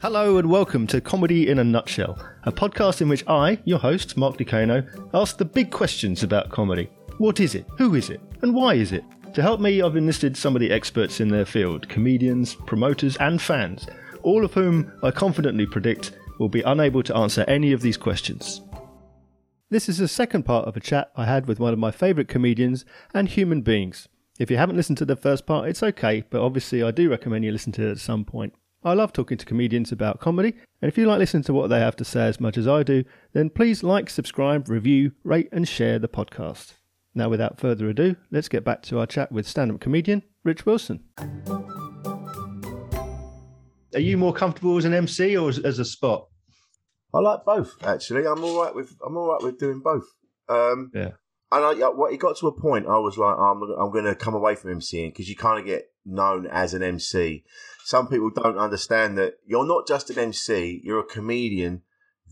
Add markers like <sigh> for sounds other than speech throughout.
Hello and welcome to Comedy in a Nutshell, a podcast in which I, your host, Mark Ducano, ask the big questions about comedy. What is it? Who is it? And why is it? To help me, I've enlisted some of the experts in their field comedians, promoters, and fans, all of whom I confidently predict will be unable to answer any of these questions. This is the second part of a chat I had with one of my favourite comedians and human beings. If you haven't listened to the first part, it's okay, but obviously I do recommend you listen to it at some point. I love talking to comedians about comedy, and if you like listening to what they have to say as much as I do, then please like, subscribe, review, rate, and share the podcast. Now, without further ado, let's get back to our chat with stand up comedian Rich Wilson. Are you more comfortable as an MC or as, as a spot? I like both actually. I'm all right with I'm all right with doing both. Um, Yeah. And I, yeah, what it got to a point, I was like, I'm I'm going to come away from MCing because you kind of get known as an MC. Some people don't understand that you're not just an MC; you're a comedian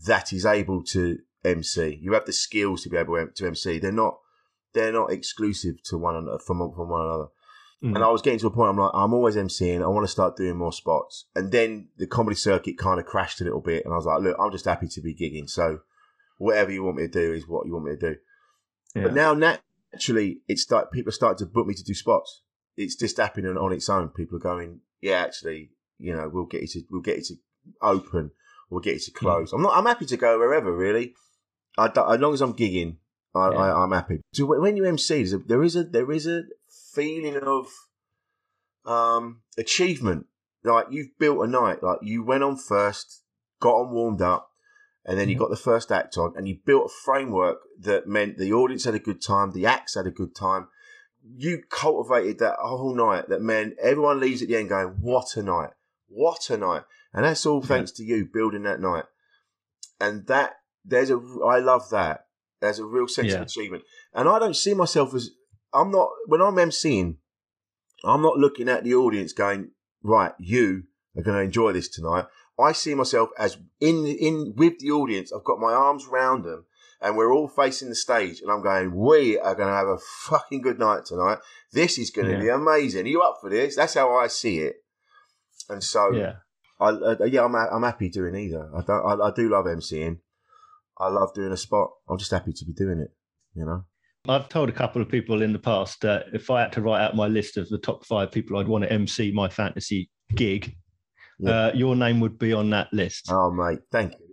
that is able to MC. You have the skills to be able to MC. They're not they're not exclusive to one another from from one another. Mm. And I was getting to a point. I'm like, I'm always MCing. I want to start doing more spots. And then the comedy circuit kind of crashed a little bit, and I was like, look, I'm just happy to be gigging. So whatever you want me to do is what you want me to do. Yeah. But now naturally, it's start people are starting to book me to do spots. It's just happening on its own. People are going, yeah, actually, you know, we'll get you to we'll get you to open, we'll get you to close. I'm not. I'm happy to go wherever really. I as long as I'm gigging, I, Yeah. I, I'm happy. So when you MC, there's a, there is a there is a feeling of um achievement. Like you've built a night. Like you went on first, got on warmed up, and then you Mhm. got the first act on, and you built a framework that meant the audience had a good time, the acts had a good time. You cultivated that whole night that man everyone leaves at the end going, "What a night! What a night!" And that's all Yeah. thanks to you building that night. And that there's a I love that. There's a real sense Yeah. of achievement, and I don't see myself as I'm not when I'm MCing. I'm not looking at the audience going, "Right, you are going to enjoy this tonight." I see myself as in in with the audience. I've got my arms round them, and we're all facing the stage. And I'm going, "We are going to have a fucking good night tonight. This is going to Yeah. be amazing. Are you up for this?" That's how I see it. And so, Yeah. I, uh, yeah, I'm I'm happy doing either. I don't. I, I do love MCing. I love doing a spot. I'm just happy to be doing it. You know. I've told a couple of people in the past that if I had to write out my list of the top five people I'd want to MC my fantasy gig, Yeah. uh, your name would be on that list Oh, mate, thank you.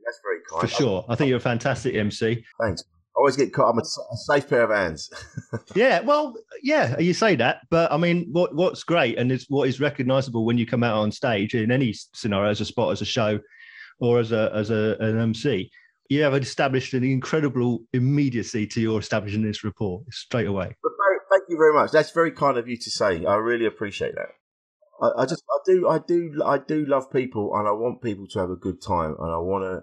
Kind. for sure. I think you're a fantastic MC. Thanks. I always get caught. I'm a, a safe pair of hands. <laughs> Yeah, well, yeah, you say that, but I mean, what what's great and it's what is recognisable when you come out on stage in any scenario, as a spot, as a show, or as a as a an MC, you have established an incredible immediacy to your establishing this rapport straight away. But very, thank you very much. That's very kind of you to say. I really appreciate that. I, I just, I do, I do, I do love people, and I want people to have a good time, and I want to,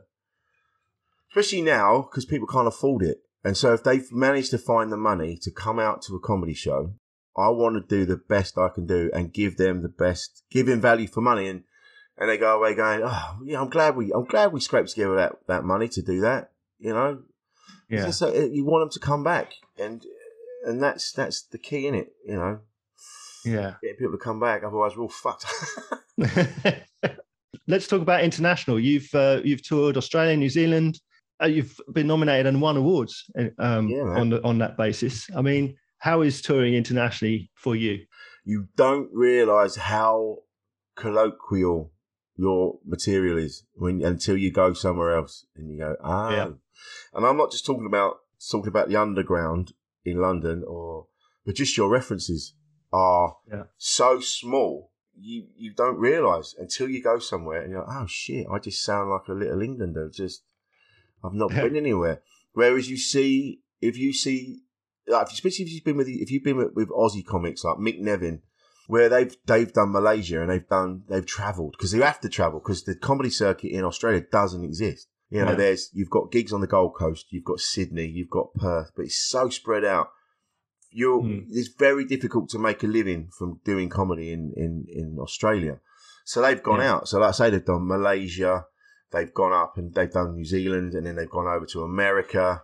especially now because people can't afford it. And so, if they've managed to find the money to come out to a comedy show, I want to do the best I can do and give them the best, give them value for money, and and they go away going, oh yeah, I'm glad we, I'm glad we scraped together that that money to do that. You know, Yeah, so uh, you want them to come back, and and that's that's the key in it. You know, yeah. getting people to come back. Otherwise, we're all fucked. <laughs> <laughs> Let's talk about international. You've uh, you've toured Australia, New Zealand. Uh, you've been nominated and won awards um, Yeah, on the, on that basis. I mean, how is touring internationally for you? you don't realise how colloquial your material is when until you go somewhere else and you go ah. Yeah. And I'm not just talking about talking about the underground in London or, but just your references are Yeah. so small. You you don't realise until you go somewhere and you're like, oh shit, I just sound like a little Englander. Just I've not been anywhere. Whereas you see, if you see, like, especially if you've been with if you've been with, with Aussie comics like Mick Neven, where they've they've done Malaysia and they've done they've travelled because you have to travel because the comedy circuit in Australia doesn't exist. You know, Yeah. there's you've got gigs on the Gold Coast, you've got Sydney, you've got Perth, but it's so spread out. You're Mm. it's very difficult to make a living from doing comedy in in in Australia. So they've gone Yeah. out. So like I say, they've done Malaysia, they've gone up and they've done New Zealand, and then they've gone over to America.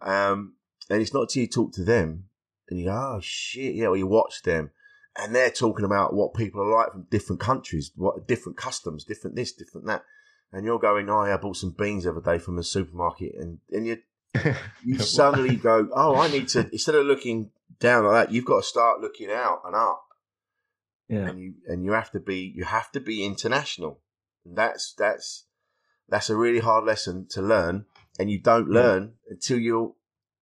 Um, and it's not till you talk to them and you go, oh shit, yeah, well you watch them, and they're talking about what people are like from different countries, what different customs, different this, different that, and you're going, oh, yeah, I bought some beans the other day from the supermarket, and and you <laughs> you suddenly go, oh, I need to instead of looking down like that, you've got to start looking out and up, yeah, and you and you have to be you have to be international. And that's that's that's a really hard lesson to learn, and you don't Yeah. learn until you're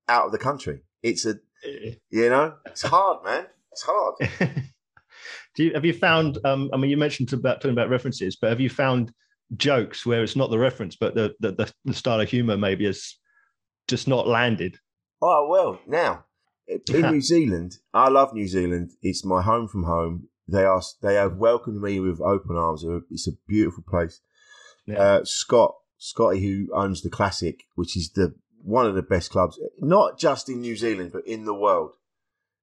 out of the country. It's a you know, it's hard, man. It's hard. <laughs> Do you have you found? Um, I mean, you mentioned about talking about references, but have you found jokes where it's not the reference, but the the, the, the style of humor maybe has just not landed? Oh well, now in <laughs> New Zealand, I love New Zealand. It's my home from home. They are they have welcomed me with open arms. It's a beautiful place. Yeah. Uh, Scott Scotty, who owns the Classic, which is the one of the best clubs, not just in New Zealand but in the world.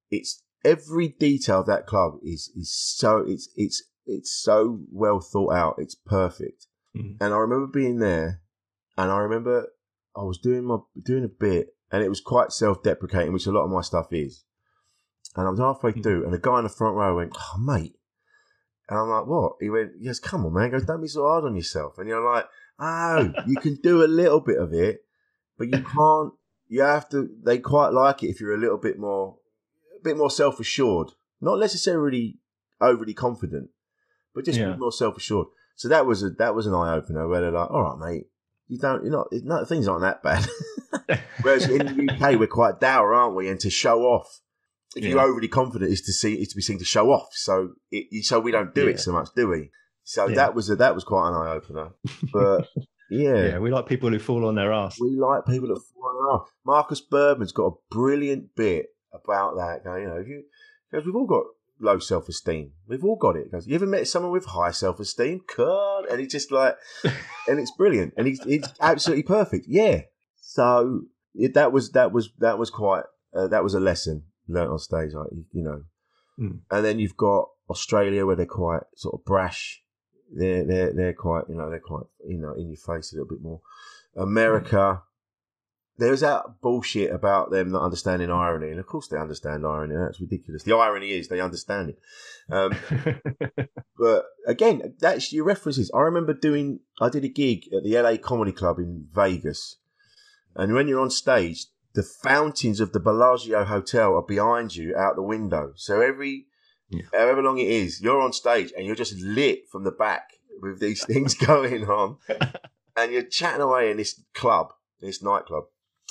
It's every detail of that club is is so it's it's it's so well thought out. It's perfect. Mhm. And I remember being there, and I remember I was doing my doing a bit, and it was quite self deprecating, which a lot of my stuff is. And I was halfway Mhm. through, and a guy in the front row went, "Oh, mate," and I'm like, "What?" He went, "He goes, come on, man." He goes, "Don't be so hard on yourself." And you're like, "Oh, you can do a little bit of it, but you can't. You have to. They quite like it if you're a little bit more, a bit more self assured, not necessarily overly confident, but just Yeah. bit more self assured." So that was a that was an eye opener where they're like, "All right, mate." You don't, you're not, not, things aren't that bad. <laughs> Whereas in the UK, we're quite dour, aren't we? And to show off, if you're overly confident, is to see is to be seen to show off. So it, so we don't do Yeah. it so much, do we? So Yeah. that was a, that was quite an eye opener. But <laughs> yeah, yeah, we like people who fall on their ass. we like people that fall on their ass. Marcus Birdman's got a brilliant bit about that. Going, you know, you because we've all got low self esteem. We've all got it. Goes, you ever met someone with high self esteem? God, and he's just like, <laughs> and it's brilliant, and he's it's absolutely perfect. Yeah. So it, that was that was that was quite uh, that was a lesson learnt on stage, like you, know. Mm. And then you've got Australia where they're quite sort of brash. They're they're they're quite you know they're quite you know in your face a little bit more. America, there's that bullshit about them not understanding irony, and of course they understand irony. That's ridiculous. The irony is they understand it. Um, <laughs> but again, that's your references. I remember doing, I did a gig at the LA Comedy Club in Vegas. And when you're on stage, the fountains of the Bellagio Hotel are behind you out the window. So every, Yeah. however long it is, you're on stage and you're just lit from the back with these <laughs> things going on. and you're chatting away in this club, this nightclub.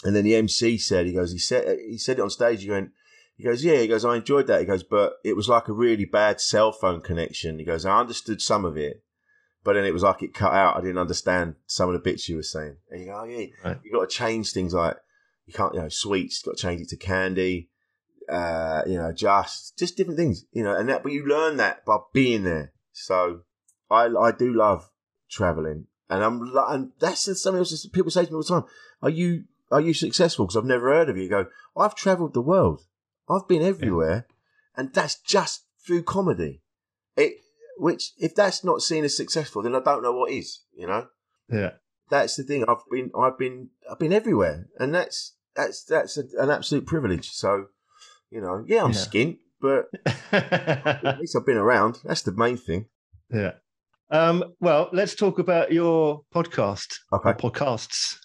And then the MC said, he goes, he said, he said it on stage. He went, he goes, yeah. He goes, I enjoyed that. He goes, but it was like a really bad cell phone connection. He goes, I understood some of it, but then it was like it cut out. I didn't understand some of the bits you were saying. And you go, oh yeah, Right. you got to change things like you can't, you know, sweets. Got to change it to candy. Uh, you know, just just different things. You know, and that. But you learn that by being there. So I I do love traveling, and I'm and that's something else. that People say to me all the time, "Are you are you successful?" Because I've never heard of you. You go, I've travelled the world. I've been everywhere, and that's just through comedy. It, which if that's not seen as successful, then I don't know what is. You know, yeah. that's the thing. I've been, I've been, I've been everywhere, and that's that's that's a, an absolute privilege. So, you know, yeah, I'm Yeah. skint, but <laughs> at least I've been around. That's the main thing. yeah. Um, well, let's talk about your podcast Okay, podcasts.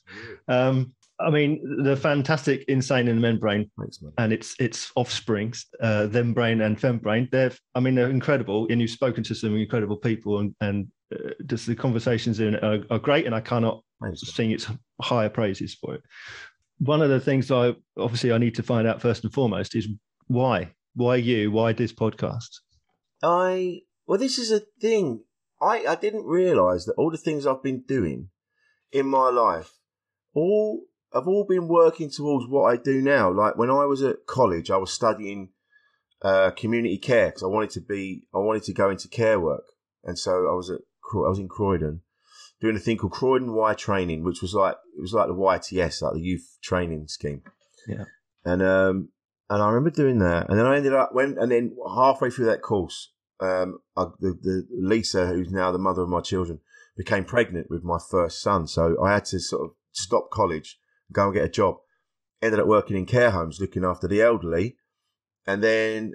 Um, I mean, the fantastic Insane in the Men Brain thanks, and its its offsprings, uh, Them Brain and Fem Brain. They're, I mean, they're incredible, and you've spoken to some incredible people, and and uh, just the conversations in are, are great, and I cannot Thanks. sing its higher praises for it. One of the things I obviously I need to find out first and foremost is why, why you, why this podcast? I well, this is a thing. I I didn't realise that all the things I've been doing in my life, all have all been working towards what I do now. Like when I was at college, I was studying uh, community care because I wanted to be, I wanted to go into care work, and so I was at I was in Croydon doing a thing called Croydon Y Training, which was like it was like the YTS, like the youth training scheme. Yeah. and um and I remember doing that, and then I ended up when and then halfway through that course, um, I, the the Lisa, who's now the mother of my children, became pregnant with my first son, so I had to sort of stop college, go and get a job. Ended up working in care homes, looking after the elderly, and then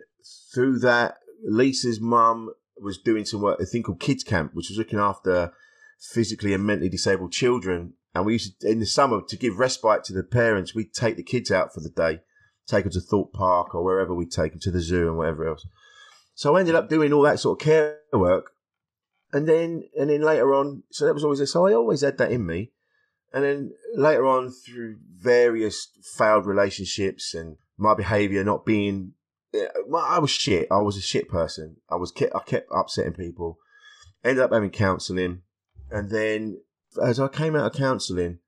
through that Lisa's mum was doing some work, a thing called Kids Camp, which was looking after physically and mentally disabled children. And we used to, in the summer, to give respite to the parents, we'd take the kids out for the day, take them to Thorpe Park or wherever we take them to the zoo and whatever else. So I ended up doing all that sort of care work. And then, and then later on, so that was always, so I always had that in me. And then later on, through various failed relationships and my behavior not being, uh, I was shit. I was a shit person. I was, I kept upsetting people. Ended up having counselling. And then as I came out of counselling,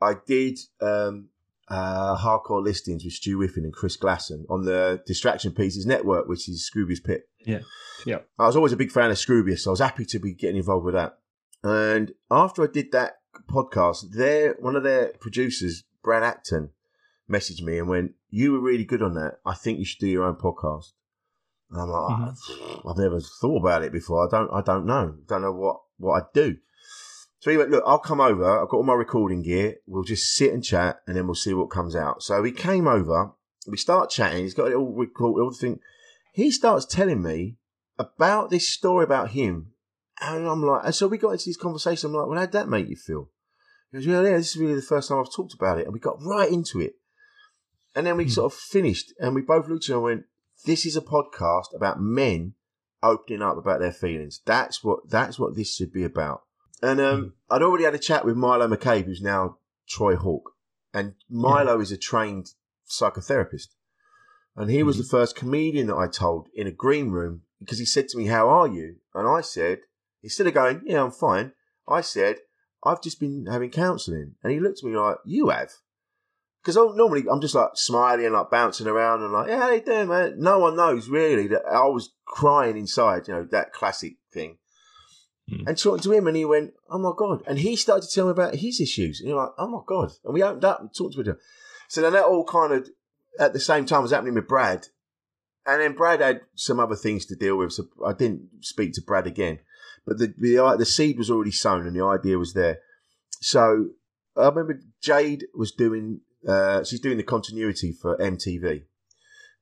I did um, uh, hardcore listings with Stu Whiffen and Chris Glasson on the Distraction Pieces network, which is Scroobius Pip. Yeah, yeah. I was always a big fan of Scroobius, so I was happy to be getting involved with that. And after I did that podcast, their one of their producers, Brad Acton, messaged me and went, "You were really good on that. I think you should do your own podcast." And I'm like, mm-hmm. "I've never thought about it before. I don't. I don't know. Don't know what what I'd do." So he went, look, I'll come over. I've got all my recording gear. We'll just sit and chat and then we'll see what comes out. So he came over. We start chatting. He's got it all recorded, all the thing. He starts telling me about this story about him. And I'm like, and so we got into this conversation. I'm like, well, how'd that make you feel? He goes, well, yeah, this is really the first time I've talked about it. And we got right into it. And then we mm. sort of finished and we both looked at each other and went, this is a podcast about men opening up about their feelings. That's what, that's what this should be about. And um, mm. I'd already had a chat with Milo McCabe, who's now Troy Hawke. And Milo yeah. is a trained psychotherapist. And he was mm-hmm. the first comedian that I told in a green room because he said to me, How are you? And I said, instead of going, Yeah, I'm fine, I said, I've just been having counselling. And he looked at me like, You have? Because normally I'm just like smiling and like bouncing around and like, Yeah, how you doing, man? No one knows really that I was crying inside, you know, that classic thing. Mm. And talking to him, and he went, "Oh my god!" And he started to tell me about his issues, and you're like, "Oh my god!" And we opened up and talked to each other. So then that all kind of at the same time was happening with Brad, and then Brad had some other things to deal with, so I didn't speak to Brad again. But the the, the seed was already sown, and the idea was there. So I remember Jade was doing, uh, she's doing the continuity for MTV,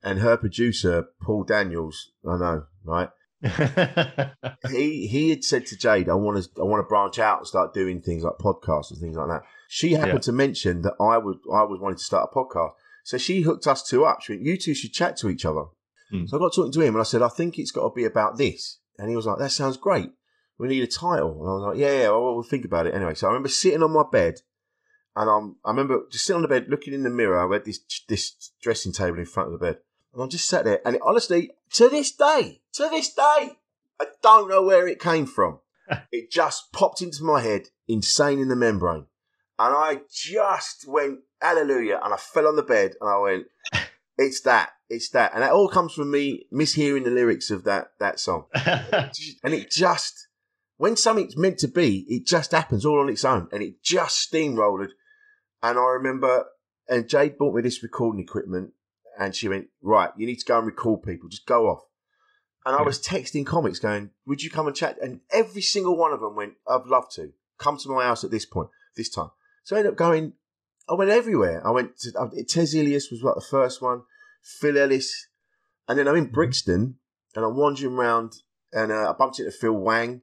and her producer Paul Daniels, I know, right? <laughs> he he had said to Jade, "I want to I want to branch out and start doing things like podcasts and things like that." She happened yeah. to mention that I would I was wanting to start a podcast, so she hooked us two up. She went, "You two should chat to each other." Mm. So I got talking to him, and I said, "I think it's got to be about this," and he was like, "That sounds great. We need a title." And I was like, "Yeah, yeah, well, we'll think about it anyway." So I remember sitting on my bed, and I'm, I remember just sitting on the bed, looking in the mirror. I had this this dressing table in front of the bed, and I just sat there, and it, honestly, to this day, to this day, I don't know where it came from. <laughs> it just popped into my head, insane in the men brain. And I just went, hallelujah. And I fell on the bed and I went, <laughs> it's that, it's that. And that all comes from me mishearing the lyrics of that, that song. <laughs> and it just, when something's meant to be, it just happens all on its own. And it just steamrolled. And I remember, and Jade bought me this recording equipment and she went, right, you need to go and record people. Just go off. And I was texting comics going, would you come and chat? And every single one of them went, I'd love to. Come to my house at this point, this time. So I ended up going, I went everywhere. I went to, uh, Tez Ilyas was like the first one, Phil Ellis. And then I'm in mm-hmm. Brixton and I'm wandering around and uh, I bumped into Phil Wang.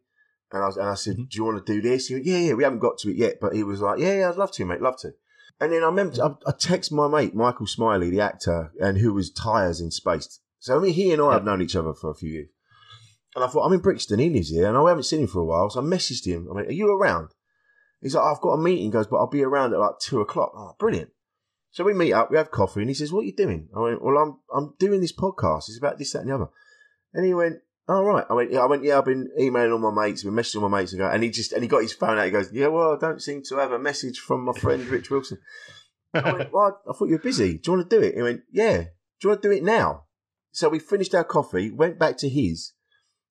And I, was, and I said, mm-hmm. do you want to do this? He went, yeah, yeah, we haven't got to it yet. But he was like, yeah, yeah, I'd love to, mate, love to. And then I remember, I, I text my mate, Michael Smiley, the actor, and who was Tyres in Spaced. So I mean, he and I have known each other for a few years. And I thought, I'm in Brixton, he lives here, and I haven't seen him for a while. So I messaged him. I mean, are you around? He's like, I've got a meeting. He goes, but I'll be around at like two o'clock. Oh, brilliant. So we meet up, we have coffee, and he says, What are you doing? I went, Well, I'm I'm doing this podcast. It's about this, that, and the other. And he went, All right. I went, Yeah, I went, Yeah, I've been emailing all my mates, been messaging all my mates, and, go, and he just and he got his phone out, he goes, Yeah, well, I don't seem to have a message from my friend Rich Wilson. I went, <laughs> Well, I thought you were busy. Do you want to do it? He went, Yeah. Do you want to do it now? So we finished our coffee, went back to his,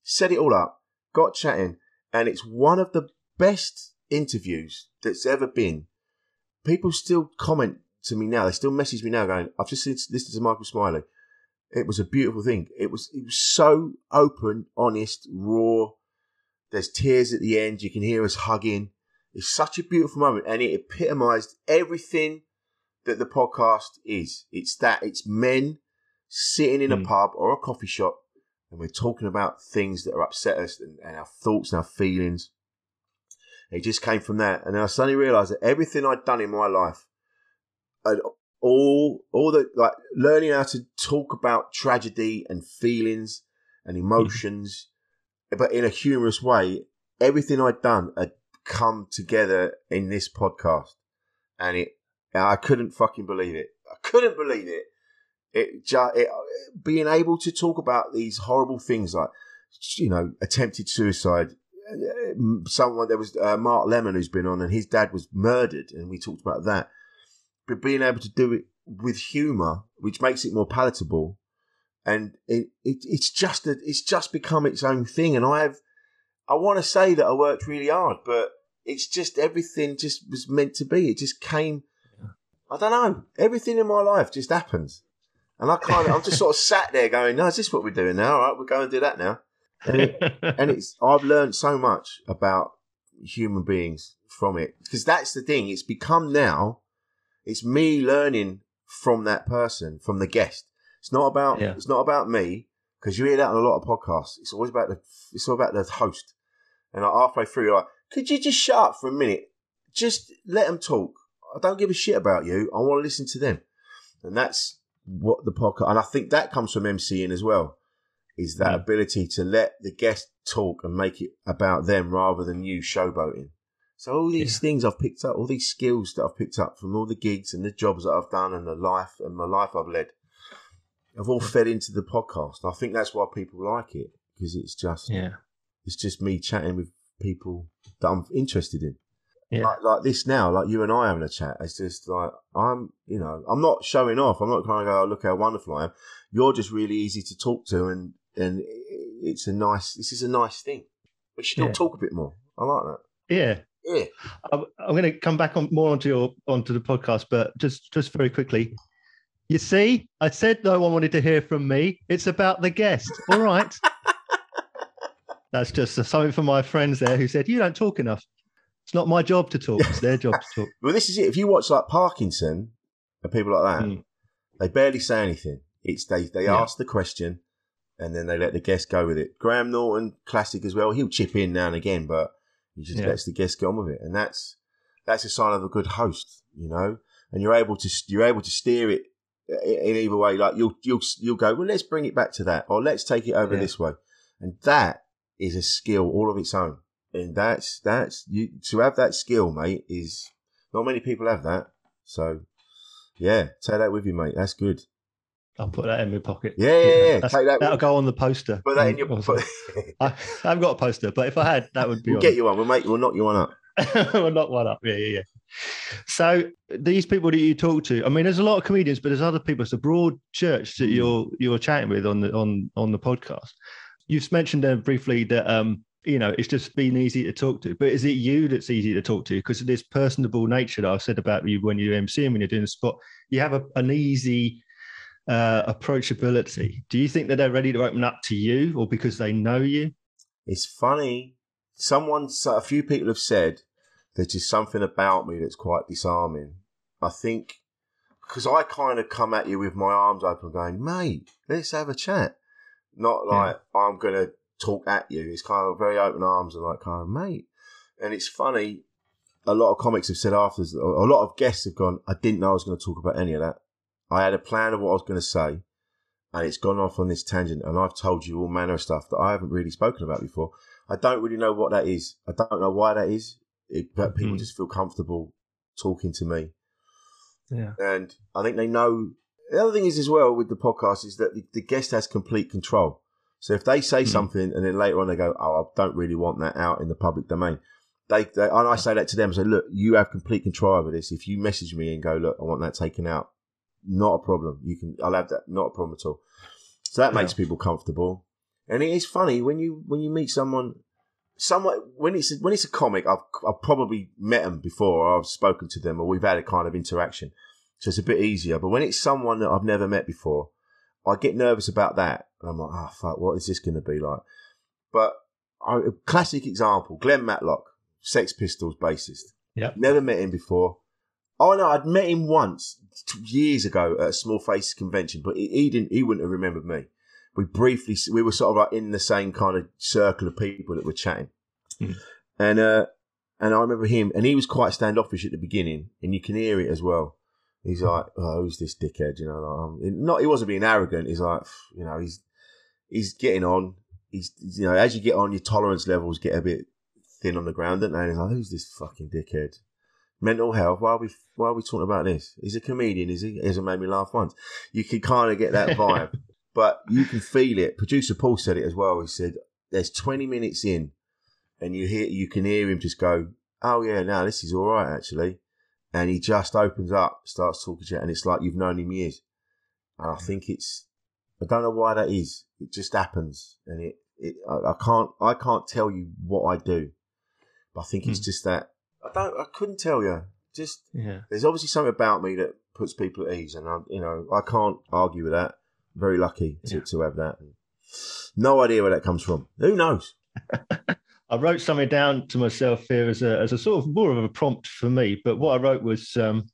set it all up, got chatting, and it's one of the best interviews that's ever been. People still comment to me now. They still message me now, going, "I've just listened to Michael Smiley. It was a beautiful thing. It was it was so open, honest, raw. There's tears at the end. You can hear us hugging. It's such a beautiful moment, and it epitomised everything that the podcast is. It's that. It's men sitting in a mm. pub or a coffee shop and we're talking about things that are upset us and, and our thoughts and our feelings. It just came from that, and then I suddenly realised that everything I'd done in my life, and all all the like learning how to talk about tragedy and feelings and emotions, mm-hmm. but in a humorous way, everything I'd done had come together in this podcast, and it I couldn't fucking believe it. I couldn't believe it. It just being able to talk about these horrible things like you know attempted suicide. Someone there was uh, Mark Lemon who's been on, and his dad was murdered, and we talked about that. But being able to do it with humour, which makes it more palatable, and it, it it's just a, it's just become its own thing. And I have I want to say that I worked really hard, but it's just everything just was meant to be. It just came. I don't know. Everything in my life just happens. And I kind of, I'm just sort of sat there going, no, is this what we're doing now? All right, we're going to do that now. And, it, <laughs> and it's, I've learned so much about human beings from it because that's the thing. It's become now, it's me learning from that person, from the guest. It's not about, yeah. it's not about me because you hear that on a lot of podcasts. It's always about the, it's all about the host. And like halfway through, you're like, could you just shut up for a minute? Just let them talk. I don't give a shit about you. I want to listen to them. And that's what the podcast, and I think that comes from MCing as well, is that mm. ability to let the guest talk and make it about them rather than you showboating. So all these yeah. things I've picked up, all these skills that I've picked up from all the gigs and the jobs that I've done and the life and my life I've led, have all fed into the podcast. I think that's why people like it because it's just yeah, it's just me chatting with people that I'm interested in yeah. like, like this now, like you and I having a chat. It's just like I'm, you know, I'm not showing off. I'm not trying to go, oh, look how wonderful I am. You're just really easy to talk to, and and it's a nice. This is a nice thing. We should yeah. all talk a bit more. I like that. Yeah. Yeah. I'm, I'm going to come back on more onto your onto the podcast, but just just very quickly. You see, I said no one wanted to hear from me. It's about the guest. All right. <laughs> That's just something for my friends there who said you don't talk enough. It's not my job to talk. It's their job to talk. well, this is it. If you watch like Parkinson and people like that, mm. they barely say anything. It's they they yeah. ask the question and then they let the guest go with it. Graham Norton, classic as well. He'll chip in now and again, but he just yeah. lets the guest get on with it, and that's that's a sign of a good host, you know. And you're able to you're able to steer it eh, in either way. Like you'll you'll you'll go, well, let's bring it back to that, or let's take it over yeah. this way, and that is a skill all of its own and that's that's you to have that skill, mate. Is not many people have that. So, yeah, take that with you, mate. That's good. I'll put that in my pocket. Yeah, yeah, yeah. Take that. That'll go on the poster. Put that in your. Put... <laughs> I, haven't got a poster, but if I had, that would be. We'll on. get you one. We'll make. We'll knock you one up. <laughs> we'll knock one up. Yeah, yeah, yeah. So these people that you talk to, I mean, there's a lot of comedians, but there's other people. It's a broad church that hmm. you're you're chatting with on the on on the podcast. You've mentioned there briefly that um you know, it's just been easy to talk to. But is it you that's easy to talk to? Because of this personable nature that I've said about you when you're MCing, when you're doing a spot, you have a, an easy uh, approachability. Do you think that they're ready to open up to you or because they know you? It's funny. Someone, a few people have said there's just something about me that's quite disarming. I think because I kind of come at you with my arms open, going, mate, let's have a chat. Not like yeah. I'm going to talk at you. It's kind of very open arms and like kind of mate. And it's funny. A lot of comics have said afterwards. A lot of guests have gone. I didn't know I was going to talk about any of that. I had a plan of what I was going to say, and it's gone off on this tangent. And I've told you all manner of stuff that I haven't really spoken about before. I don't really know what that is. I don't know why that is. It, but people mm-hmm. just feel comfortable talking to me. Yeah. And I think they know. The other thing is as well with the podcast is that the, the guest has complete control. So if they say mm. something and then later on they go, "Oh, I don't really want that out in the public domain," they, they and I say that to them. I Say, "Look, you have complete control over this. If you message me and go, look, I want that taken out, not a problem. You can, I'll have that. Not a problem at all." So that yeah. makes people comfortable. And it is funny when you when you meet someone, someone when it's when it's a comic, I've I've probably met them before, or I've spoken to them, or we've had a kind of interaction, so it's a bit easier. But when it's someone that I've never met before, I get nervous about that. And I'm like, oh, fuck, what is this going to be like? But I, a classic example Glenn Matlock, Sex Pistols bassist. Yeah. Never met him before. Oh no, I'd met him once years ago at a Small Face convention, but he, he, didn't. He wouldn't have remembered me. we briefly we were sort of like in the same kind of circle of people that were chatting, Hmm. and uh, and I remember him, and he was quite standoffish at the beginning, and you can hear it as well. He's like, "Oh, who's this dickhead?" You know, like, um, not he wasn't being arrogant. He's like, you know, he's he's getting on. He's you know, as you get on, your tolerance levels get a bit thin on the ground, don't they? And he's like, "Who's this fucking dickhead?" Mental health. Why are we why are we talking about this? He's a comedian, is he? He hasn't made me laugh once. You can kind of get that vibe, <laughs> but you can feel it. Producer Paul said it as well. He said, "There's 20 minutes in, and you hear you can hear him just go, oh yeah, now this is all right actually," and he just opens up, starts talking to you, and it's like you've known him years. And I think it's I don't know why that is. It just happens, and it, it I, I can't I can't tell you what I do, but I think it's Hmm. just that I don't I couldn't tell you. Just Yeah. there's obviously something about me that puts people at ease, and I you know I can't argue with that. very lucky to, Yeah. to have that. No idea where that comes from. Who knows? <laughs> I wrote something down to myself here as a as a sort of more of a prompt for me. But what I wrote was um,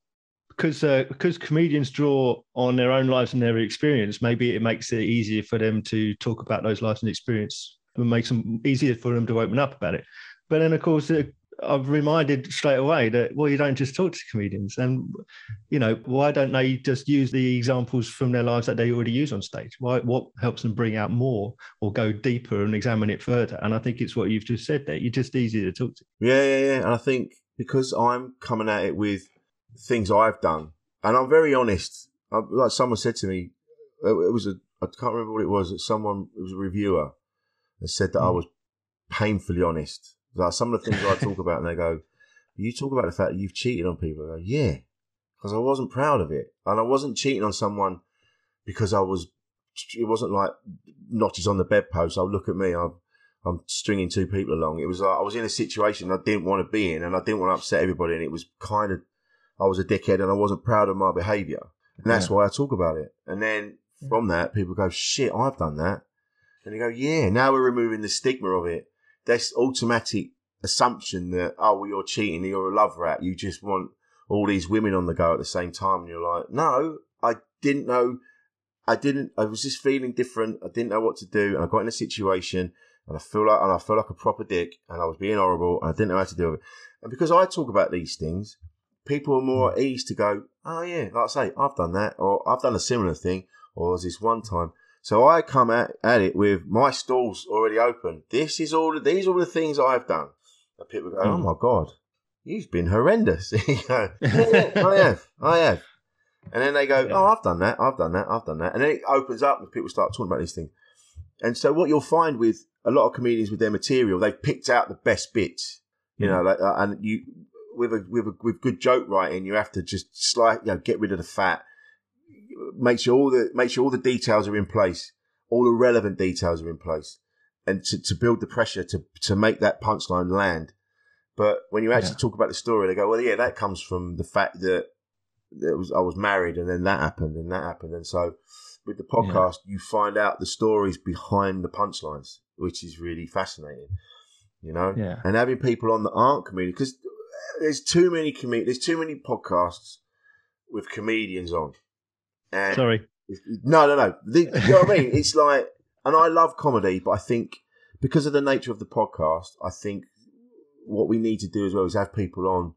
because uh, because comedians draw on their own lives and their experience. Maybe it makes it easier for them to talk about those lives and experience. It makes them easier for them to open up about it. But then, of course, I've reminded straight away that well, you don't just talk to comedians, and you know why don't they just use the examples from their lives that they already use on stage? Why what helps them bring out more or go deeper and examine it further? And I think it's what you've just said there. You're just easier to talk to. Yeah, yeah, yeah. And I think because I'm coming at it with things I've done, and I'm very honest. I, like someone said to me, it it was a I can't remember what it was. That someone it was a reviewer and said that I Mm. was painfully honest. Like some of the things I talk about, and they go, "You talk about the fact that you've cheated on people." I go, "Yeah," because I wasn't proud of it, and I wasn't cheating on someone because I was. It wasn't like notches on the bedpost. Oh, look at me! I'm I'm stringing two people along. It was like I was in a situation I didn't want to be in, and I didn't want to upset everybody. And it was kind of I was a dickhead, and I wasn't proud of my behaviour, and that's Yeah. why I talk about it. And then from that, people go, "Shit, I've done that," and you go, "Yeah." Now we're removing the stigma of it. This automatic assumption that oh, well, you're cheating, you're a love rat, you just want all these women on the go at the same time, and you're like, "No, I didn't know." I didn't. I was just feeling different. I didn't know what to do, and I got in a situation, and I feel like, and I felt like a proper dick, and I was being horrible, and I didn't know how to deal with it. And because I talk about these things, people are more hmm. at ease to go, "Oh yeah, like I say, I've done that, or I've done a similar thing, or was this one time." So I come at, at it with my stalls already open. This is all. These are all the things I've done. And people go, "Oh Mm. my god, you've been horrendous." <laughs> You go, <laughs> yeah, I have, I have. And then they go. "Oh, I've done that, I've done that, I've done that," and then it opens up and people start talking about these things. And so, what you'll find with a lot of comedians with their material, they've picked out the best bits, you know, like, uh, and you with a with a with good joke writing, you have to just slight, you know, get rid of the fat, make sure all the make sure all the details are in place, all the relevant details are in place, and to, to build the pressure to to make that punchline land. But when you actually Yeah. talk about the story, they go, "Well, yeah, that comes from the fact that it was I was married, and then that happened, and that happened." And so, with the podcast, you find out the stories behind the punchlines, which is really fascinating. You know, Yeah. and having people on that aren't comedians because there's too many com- there's too many podcasts with comedians on. And Sorry. no, no, no. The, you know what I mean? It's like, and I love comedy, but I think because of the nature of the podcast, I think what we need to do as well is have people on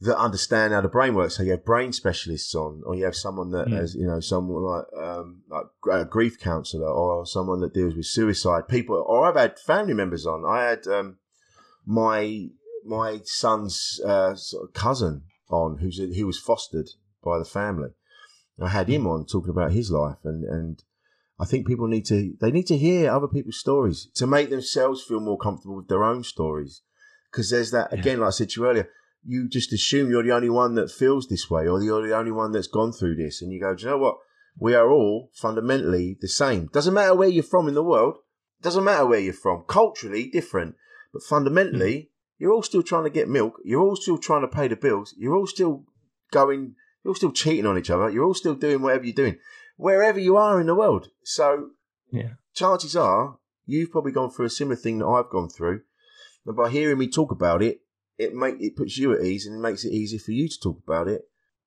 that understand how the brain works. So you have brain specialists on, or you have someone that Mm. has, you know, someone like um, like a grief counselor, or someone that deals with suicide. People, or I've had family members on. I had um, my my son's uh, sort of cousin on, who's a, he was fostered by the family. I had him on talking about his life, and and I think people need to they need to hear other people's stories to make themselves feel more comfortable with their own stories. Because there's that Yeah. again, like I said to you earlier, you just assume you're the only one that feels this way, or you're the only one that's gone through this, and you go, do you know what? We are all fundamentally the same. Doesn't matter where you're from in the world. Doesn't matter where you're from. Culturally different, but fundamentally, hmm. you're all still trying to get milk. You're all still trying to pay the bills. You're all still going. You're all still cheating on each other. You're all still doing whatever you're doing, wherever you are in the world. So Yeah. chances are you've probably gone through a similar thing that I've gone through. And by hearing me talk about it, it make it puts you at ease and it makes it easier for you to talk about it.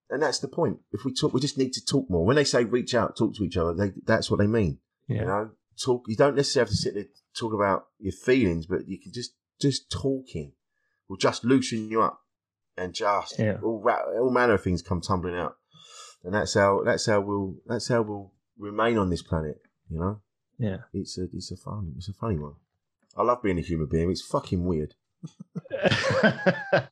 And that's the point. If we talk, we just need to talk more. When they say reach out, talk to each other, they, that's what they mean. Yeah. You know, talk. You don't necessarily have to sit there talk about your feelings, but you can just just talking will just loosen you up and just Yeah. all ra- all manner of things come tumbling out. And that's how that's how we'll that's how we'll remain on this planet. You know, Yeah. it's a it's a fun it's a funny one. I love being a human being. It's fucking weird. <laughs>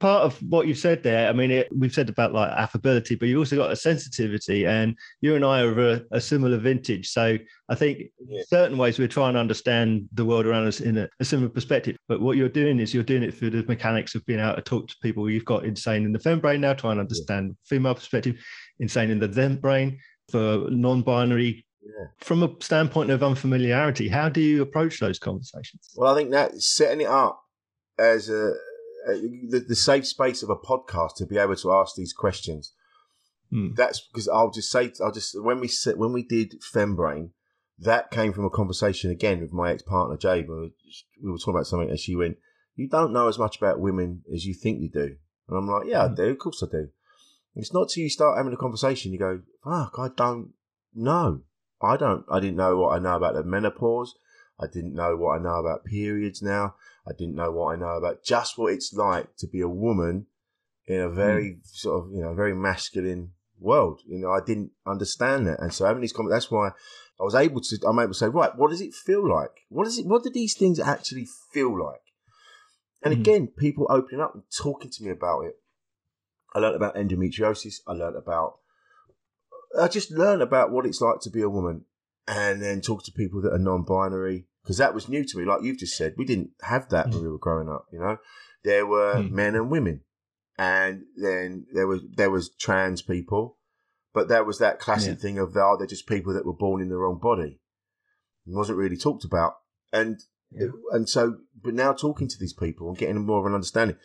Part of what you've said there, I mean, it, we've said about like affability, but you've also got a sensitivity, and you and I are a, a similar vintage. So I think Yeah. certain ways we're trying to understand the world around us in a, a similar perspective. But what you're doing is you're doing it through the mechanics of being able to talk to people. You've got insane in the fem brain now, trying to understand female perspective, insane in the them brain for non-binary. Yeah. From a standpoint of unfamiliarity, how do you approach those conversations? Well, I think that setting it up as a, the, the safe space of a podcast to be able to ask these questions. Hmm. That's because I'll just say I'll just when we sit when we did Fembrain, that came from a conversation again with my ex partner Jade. We were, talking about something, and she went, "You don't know as much about women as you think you do." And I'm like, "Yeah, I Hmm. do. Of course, I do." It's not till you start having a conversation you go, "Fuck, I don't know. I don't. I didn't know what I know about the menopause. I didn't know what I know about periods now. I didn't know what I know about just what it's like to be a woman in a very sort of you know very masculine world. You know, I didn't understand that, and so having these comments. That's why I was able to. I'm able to say, right, what does it feel like? What is it? What do these things actually feel like? And Mhm. again, people opening up and talking to me about it. I learned about endometriosis. I learned about. I just learned about what it's like to be a woman, and then talk to people that are non-binary because that was new to me. Like you've just said, we didn't have that when we were growing up. You know, there were Mm. men and women, and then there was there was trans people, but there was that classic Yeah. thing of oh, they're just people that were born in the wrong body. It wasn't really talked about, and Yeah. and so, but now talking to these people and getting more of an understanding,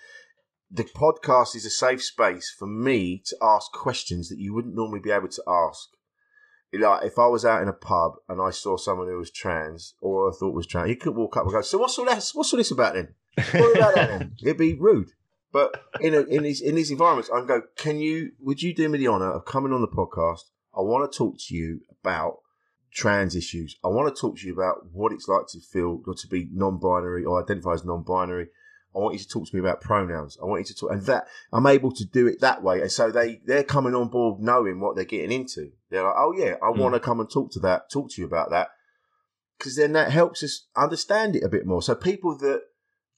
the podcast is a safe space for me to ask questions that you wouldn't normally be able to ask. Like if I was out in a pub and I saw someone who was trans or I thought was trans, you could walk up and go, "So what's all this? What's all this about then? What about that then?" <laughs> It'd be rude. But in a, in these in these environments, I go, "Can you? Would you do me the honor of coming on the podcast? I want to talk to you about trans issues. I want to talk to you about what it's like to feel or to be non-binary or identify as non-binary. I want you to talk to me about pronouns. I want you to talk, and that I'm able to do it that way. And so they they're coming on board knowing what they're getting into. They're like, oh yeah, I Mm. want to come and talk to that, talk to you about that, because then that helps us understand it a bit more. So people that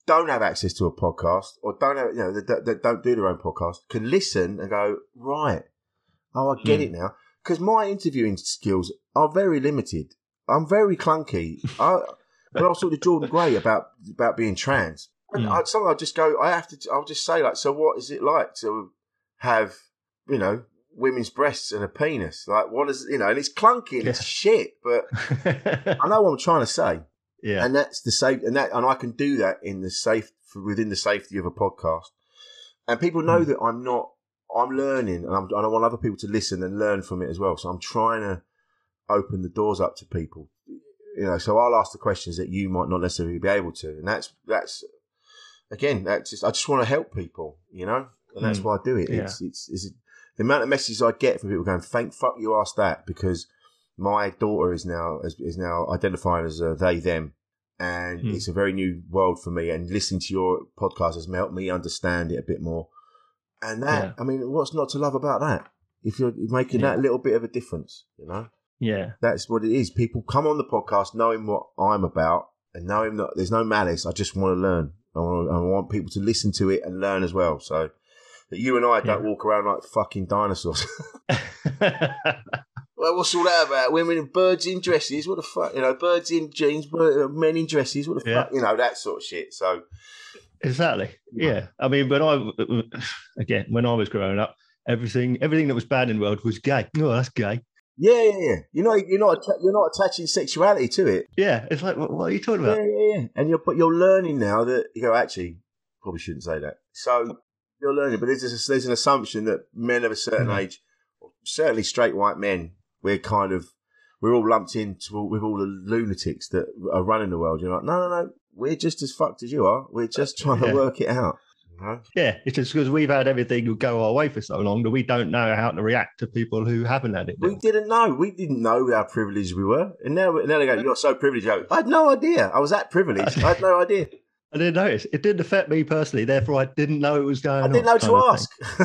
don't have access to a podcast or don't have, you know, that, that don't do their own podcast can listen and go, right, oh, I get Mm. it now. Because my interviewing skills are very limited. I'm very clunky. I, when I was talking to Jordan Gray about about being trans, and Mm. I, something I just go, I have to, I'll just say like, so what is it like to have, you know, women's breasts and a penis? Like, what is, you know, and it's clunky and it's shit, but I know what I'm trying to say <laughs> yeah. and that's the safe and that and I can do that in the safe within the safety of a podcast. And people know Mm. that I'm not. I'm learning, and, I'm, and I want other people to listen and learn from it as well. So I'm trying to open the doors up to people. You know, so I'll ask the questions that you might not necessarily be able to, and that's that's again that's just I just want to help people. You know, and that's Mm. why I do it. Yeah. It's, it's it's the amount of messages I get from people going, "Thank fuck you asked that," because my daughter is now is, is now identifying as a they them, and Hmm. it's a very new world for me. And listening to your podcast has helped me understand it a bit more. And that, Yeah. I mean, what's not to love about that? If you're making Yeah. that little bit of a difference, you know, yeah. that's what it is. People come on the podcast knowing what I'm about and knowing that there's no malice. I just want to learn. I want, I want people to listen to it and learn as well. So that you and I don't Yeah. walk around like fucking dinosaurs. <laughs> <laughs> Well, what's all that about? Women in birds in dresses? What the fuck? You know, birds in jeans, uh, men in dresses. What the Yeah. fuck? You know, that sort of shit. So, Exactly. Yeah. I mean, when I <sighs> again when I was growing up, everything everything that was bad in the world was gay. Oh, that's gay. Yeah, yeah, yeah. You're not, you're not, you're not attaching sexuality to it. Yeah. It's like, what, what are you talking about? yeah, yeah. Yeah. And you're, but you're learning now that you go. Actually, probably shouldn't say that. So you're learning, but there's a, there's an assumption that men of a certain Mhm. age, certainly straight white men, we're kind of we're all lumped into with all the lunatics that are running the world. You're like, no, no, no. We're just as fucked as you are. We're just trying to work it out. Yeah, it's just because we've had everything go our way for so long that we don't know how to react to people who haven't had it. We didn't know. We didn't know how privileged we were. And now, now they go, you're so privileged. I had no idea. I was that privileged. I had no idea. <laughs> I didn't notice. It didn't affect me personally. Therefore, I didn't know it was going on. I didn't know to ask. <laughs>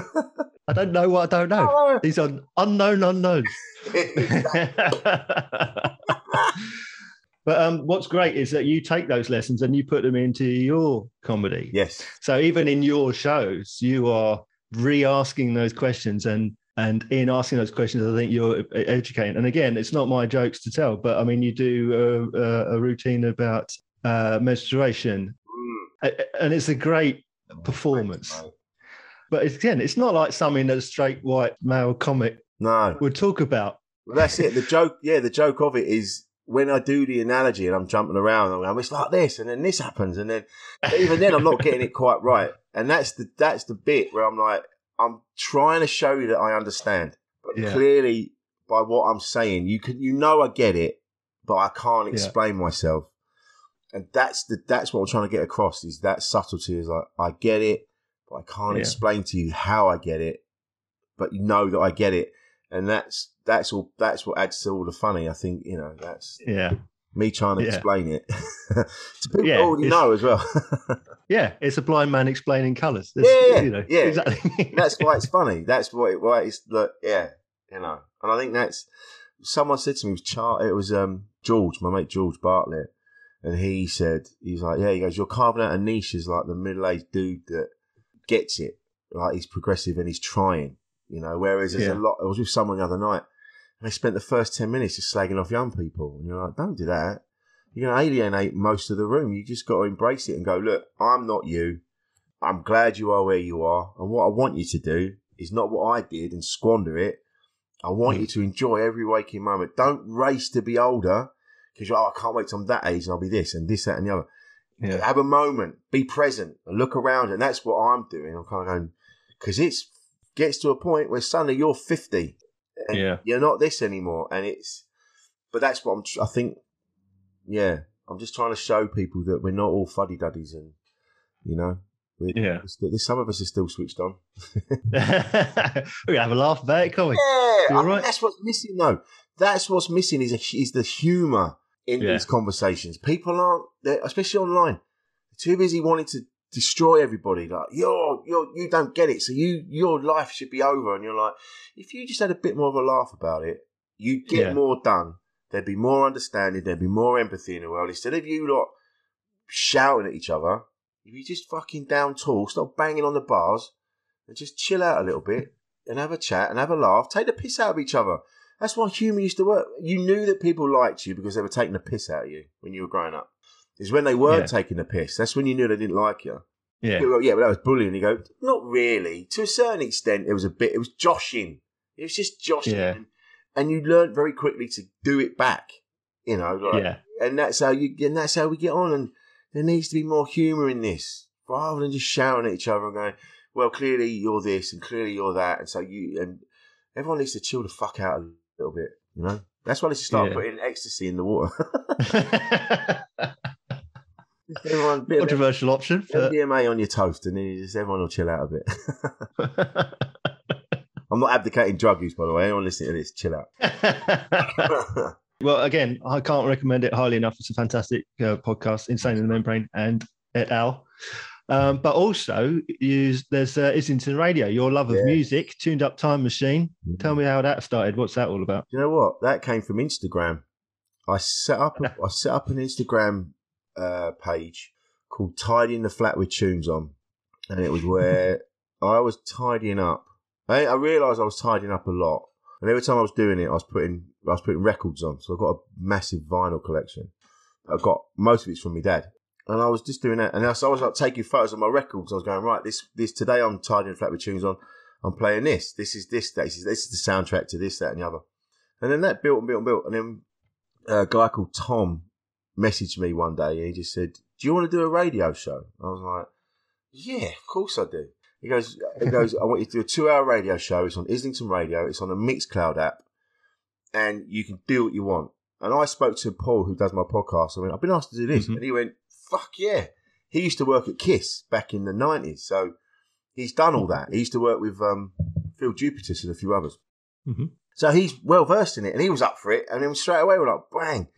I don't know what I don't know. Oh, These are unknown unknowns. <laughs> but um, what's great is that you take those lessons and you put them into your comedy. yes. So even in your shows, you are re-asking those questions and and in asking those questions, I think you're educating. And again, it's not my jokes to tell, but I mean, you do a, a, a routine about uh, menstruation, Mm. and it's a great performance. Mate. But it's, again, it's not like something that a straight white male comic No. would talk about. Well, that's it. The joke, yeah, the joke of it is when I do the analogy and I'm jumping around, I'm going, it's like this, and then this happens, and then even then I'm not getting it quite right. And that's the that's the bit where I'm like, I'm trying to show you that I understand, but Yeah. clearly by what I'm saying, you can you know I get it, but I can't Yeah. explain myself. And that's the that's what I'm trying to get across is that subtlety is like I get it, but I can't Yeah. explain to you how I get it, but you know that I get it and that's that's all that's what adds to all the funny. I think you know that's Yeah. me trying to Yeah. explain it <laughs> to people Yeah, already know as well. <laughs> Yeah. It's a blind man explaining colours. Yeah, yeah, you know, yeah. Exactly. that's why it's funny. That's why it, why it's look, yeah, you know. And I think that's someone said to me it was Char- it was um George, my mate George Bartlett, and he said he's like, yeah, he goes, you're carving out a niche as like the middle aged dude that gets it, like he's progressive and he's trying, you know. Whereas there's Yeah. a lot. I was with someone the other night, they spent the first ten minutes just slagging off young people, and you're like, don't do that. You're going to alienate most of the room. You just got to embrace it and go, look, I'm not you. I'm glad you are where you are. And what I want you to do is not what I did and squander it. I want you to enjoy every waking moment. Don't race to be older because you're, oh, I can't wait till I'm that age and I'll be this and this, that, and the other. yeah. Have a moment, be present, and look around. And that's what I'm doing. I'm kind of going, because it gets to a point where suddenly you're 50 and Yeah. you're not this anymore. And it's, but that's what I'm, I think, yeah, I'm just trying to show people that we're not all fuddy duddies and, you know, we, Yeah. some of us are still switched on. <laughs> We're have a laugh about it, can't we? Yeah, I right. that's what's missing though. That's what's missing is a, is the humour in Yeah. these conversations. People aren't, especially online, too busy wanting to destroy everybody. Like you're, you're, you don't get it, so you, your life should be over. And you're like, if you just had a bit more of a laugh about it, you'd get Yeah. more done. There'd be more understanding. There'd be more empathy in the world. Instead of you lot shouting at each other, if you just fucking down tall, stop banging on the bars, and just chill out a little bit <laughs> and have a chat and have a laugh. Take the piss out of each other. That's why humour used to work. You knew that people liked you because they were taking the piss out of you when you were growing up. It's when they weren't Yeah. taking the piss. That's when you knew they didn't like you. Yeah. Go, yeah, but that was bullying. You go, not really. To a certain extent, it was a bit. It was joshing. It was just joshing, Yeah. and, and you learned very quickly to do it back. You know, like, Yeah. and that's how you. And that's how we get on. And there needs to be more humour in this, rather than just shouting at each other and going, "Well, clearly you're this, and clearly you're that," and so you and everyone needs to chill the fuck out a little bit. You know, that's why they should start Yeah. putting ecstasy in the water. <laughs> <laughs> <laughs> everyone, bit Controversial option. But... MDMA on your toast, and then you just everyone will chill out a bit. <laughs> I'm not abdicating drug use, by the way. Anyone listening to this, chill out. <laughs> well, again, I can't recommend it highly enough. It's a fantastic uh, podcast, Insane in the Men Brain and et al. Um, but also, use there's uh, Islington Radio, your love of Yeah. music, tuned up time machine. Tell me how that started. What's that all about? you know what? That came from Instagram. I set up a, <laughs> I set up an Instagram uh, page called "Tidying the Flat with Tunes On," and it was where <laughs> I was tidying up. I, I realised I was tidying up a lot, and every time I was doing it, I was putting I was putting records on. So I've got a massive vinyl collection. I got most of it's from my dad, and I was just doing that. And so I was like taking photos of my records. I was going right. This this today I'm tidying the flat with tunes on. I'm playing this. This is this. This is this is the soundtrack to this, that, and the other. And then that built and built and built. And then a guy called Tom messaged me one day and he just said, Do you want to do a radio show? I was like, Yeah, of course I do. He goes, he goes, I want you to do a two hour radio show. It's on Islington Radio. It's on the Mixcloud app. And you can do what you want. And I spoke to Paul, who does my podcast. I went, I've been asked to do this. Mhm. And he went, Fuck yeah. He used to work at Kiss back in the 90s. So he's done all that. He used to work with um, Phil Jupitus and a few others. Mhm. So he's well versed in it, and he was up for it. And then straight away we're like, bang.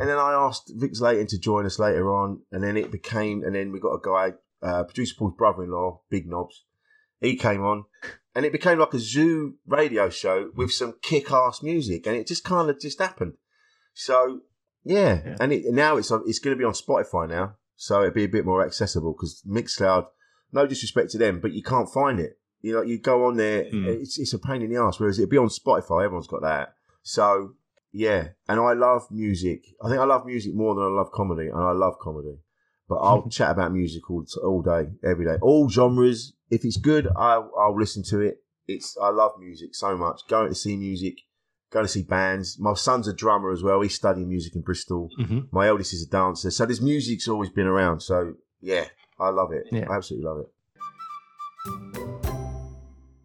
And then I asked Vic Slayton to join us later on, and then it became, and then we got a guy, uh, producer Paul's brother-in-law, Big Knobs. He came on, and it became like a zoo radio show with some kick-ass music, and it just kind of just happened. So yeah, Yeah. and it, now it's on, it's going to be on Spotify now, so it'll be a bit more accessible because Mixcloud, no disrespect to them, but you can't find it. You know, you go on there, Hmm. it's it's a pain in the ass. Whereas it'll be on Spotify, everyone's got that. So yeah, and I love music. I think I love music more than I love comedy, and I love comedy. But I'll <laughs> chat about music all, all day, every day, all genres. If it's good, I'll, I'll listen to it. It's I love music so much. Going to see music, going to see bands. My son's a drummer as well. He's studying music in Bristol. Mhm. My eldest is a dancer. So this music's always been around. So yeah, I love it. Yeah. I absolutely love it.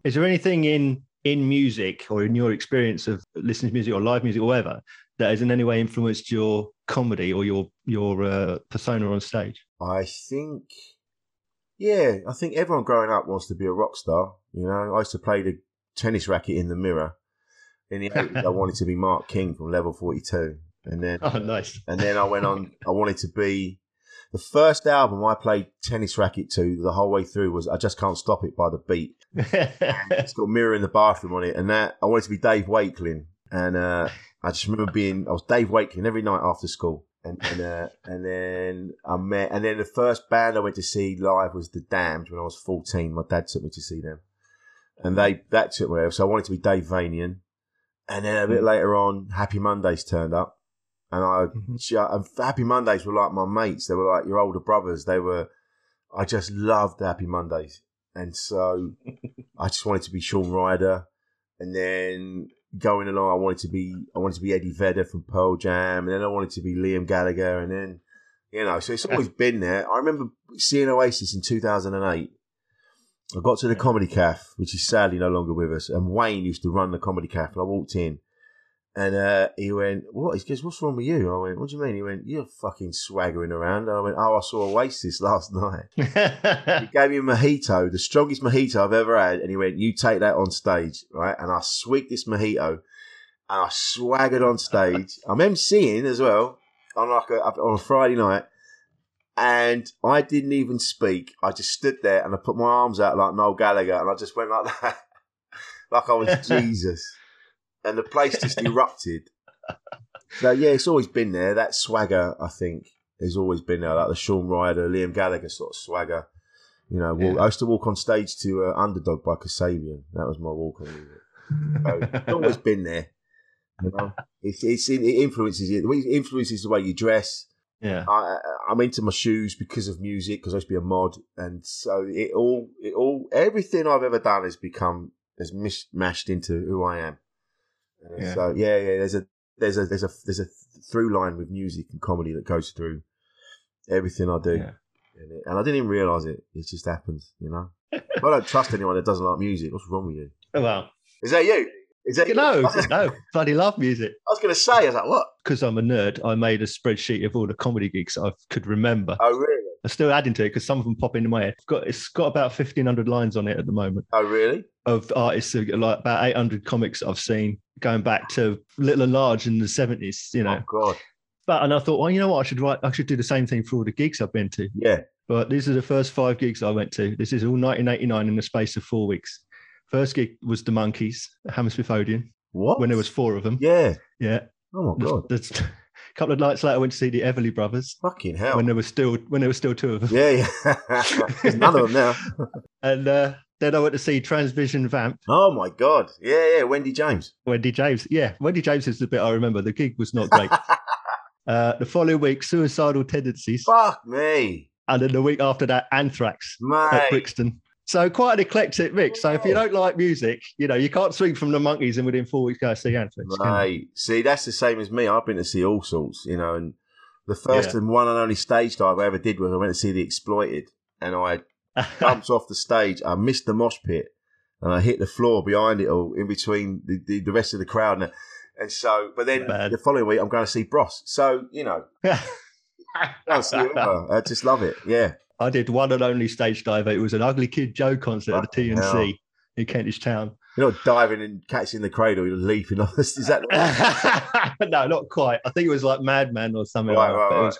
Is there anything in in music or in your experience of listening to music or live music or whatever that has in any way influenced your comedy or your your uh, persona on stage? I think, yeah, I think everyone growing up wants to be a rock star. You know, I used to play the tennis racket in the mirror. In the 80s, I wanted to be Mark King from Level 42. And then, <laughs> Oh, nice. and then I went on, I wanted to be, the first album I played tennis racket to the whole way through was I Just Can't Stop It by the Beat. <laughs> It's got a mirror in the bathroom on it. And that, I wanted to be Dave Wakeling. And uh, I just remember being, I was Dave Wakeling every night after school. And, and, uh, and then I met, and then the first band I went to see live was The Damned when I was 14. My dad took me to see them. And they, that took me, so I wanted to be Dave Vanian. And then a bit later on, Happy Mondays turned up. And I, Mhm. ju- and Happy Mondays were like my mates. They were like your older brothers. They were, I just loved Happy Mondays. And so <laughs> I just wanted to be Shaun Ryder. And then going along, I wanted to be, I wanted to be Eddie Vedder from Pearl Jam. And then I wanted to be Liam Gallagher. And then, you know, so it's always been there. I remember seeing Oasis in 2008. I got to the Comedy Caf, which is sadly no longer with us. And Wayne used to run the Comedy Caf. And I walked in. And uh, he went, "What?" He goes, "What's wrong with you?" I went, "What do you mean?" He went, "You're fucking swaggering around." And I went, "Oh, I saw Oasis last <laughs> night." <laughs> He gave me a mojito, the strongest mojito I've ever had, and he went, "You take that on stage, right?" And I swigged this mojito, and I swaggered on stage. <laughs> I'm emceeing as well on like a, on a Friday night, and I didn't even speak. I just stood there and I put my arms out like Noel Gallagher, and I just went like that, like I was Jesus, and the place just erupted. <laughs> So yeah, it's always been there. That swagger, I think, has always been there. Like the Shaun Ryder, Liam Gallagher sort of swagger. You know, walk, Yeah. I used to walk on stage to uh, Underdog by Kasabian. That was my walk on music. So it's always been there. You know, it's, it's it influences you. It influences the way you dress. yeah. I, I'm into my shoes because of music because I used to be a mod, and so it all, it all, everything I've ever done has become has mashed into who I am. Uh, yeah. So yeah, yeah. There's a there's a there's a there's a through line with music and comedy that goes through everything I do, Yeah. and, I didn't even realize it. It just happens, you know. <laughs> I don't trust anyone that doesn't like music. What's wrong with you? Well, Is that you? Is that no, no, bloody love music. I was going to say, I was like, what? Because I'm a nerd, I made a spreadsheet of all the comedy gigs I could remember. Oh really? I'm still adding to it because some of them pop into my head. It's got, it's got about 1,500 lines on it at the moment. Oh really? of artists like about 800 comics I've seen going back to Little and Large in the 70s, you know. Oh god. But and I thought, well, you know what, I should write I should do the same thing for all the gigs I've been to. Yeah. But these are the first five gigs I went to. This is all 1989 in the space of four weeks. First gig was the Monkees, at Hammersmith Odeon, What? when there was four of them. Yeah. Yeah. Oh my god. There's- <laughs> a couple of nights later, I went to see the Everly Brothers Fucking hell. when there was still when there was still two of them. yeah, yeah. <laughs> There's none of them now. <laughs> And uh, then I went to see Transvision Vamp, Oh my god. Yeah, yeah. Wendy James. Wendy James. Yeah, Wendy James is the bit I remember. The gig was not great. Uh, the following week, suicidal tendencies, Fuck me, and then the week after that, Anthrax at. Brixton. So quite an eclectic mix. So if you don't like music, you know you can't swing from the Monkees and within four weeks go see Anthrax. Mate, see, that's the same as me. I've been to see all sorts, you know. And the first Yeah. and one and only stage dive I ever did was I went to see the Exploited, and I <laughs> jumped off the stage. I missed the mosh pit, and I hit the floor behind it all, in between the, the, the rest of the crowd. And, and so, but then Bad. the following week I'm going to see Bros. So you know. <laughs> <laughs> I just love it. Yeah. I did one and only stage dive. It was an Ugly Kid Joe concert at the Fucking hell. TNC in Kentish Town. You're not diving and catching the cradle, you're leaping off. Is that <laughs> <laughs> no, not quite. I think it was like Madman or something Right, like that. right, It was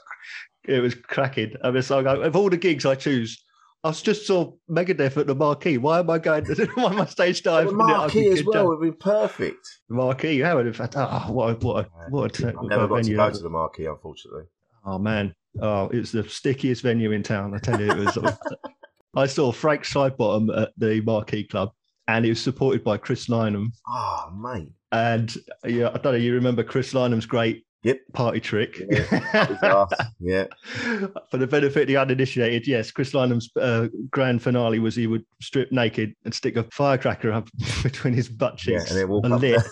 it was cracking. I mean, so I go, of all the gigs I choose, I just saw Megadeth at the Marquee. Why am I going to <laughs> why am I stage diving? at Ugly marquee as well would be perfect? Marquee, how would have oh, what a, what a, what a, what never a got to go to the marquee, unfortunately. Oh man, oh it's the stickiest venue in town. I tell you, it was. <laughs> I saw Frank Sidebottom at the Marquee Club, and he was supported by Chris Lynam. Oh, mate. And yeah, I don't know. You remember Chris Lynam's great Yep. party trick? Bizarre. yeah. <laughs> For the benefit of the uninitiated, yes, Chris Lynam's uh, grand finale was he would strip naked and stick a firecracker up <laughs> between his butt Yeah. cheeks And then walk and up lit,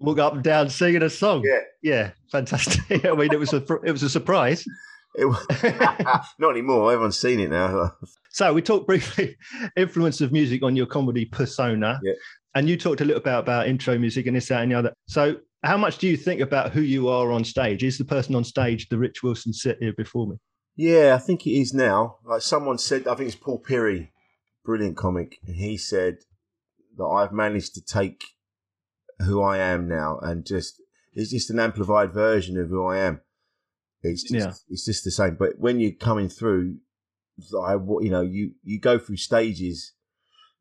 walk up and down singing a song. yeah. Yeah, fantastic. I mean, it was a it was a surprise. It was, <laughs> not anymore. Everyone's seen it now. <laughs> So we talked briefly <laughs> influence of music on your comedy persona, Yeah. and you talked a little bit about intro music and this, that, and the other. So how much do you think about who you are on stage? Is the person on stage the Rich Wilson sit here before me? Yeah, I think it is now. Like someone said, I think it's Paul Perry, brilliant comic, and he said that I've managed to take who I am now and just it's just an amplified version of who I am. It's just Yeah. it's just the same. But when you're coming through, I you know you you go through stages.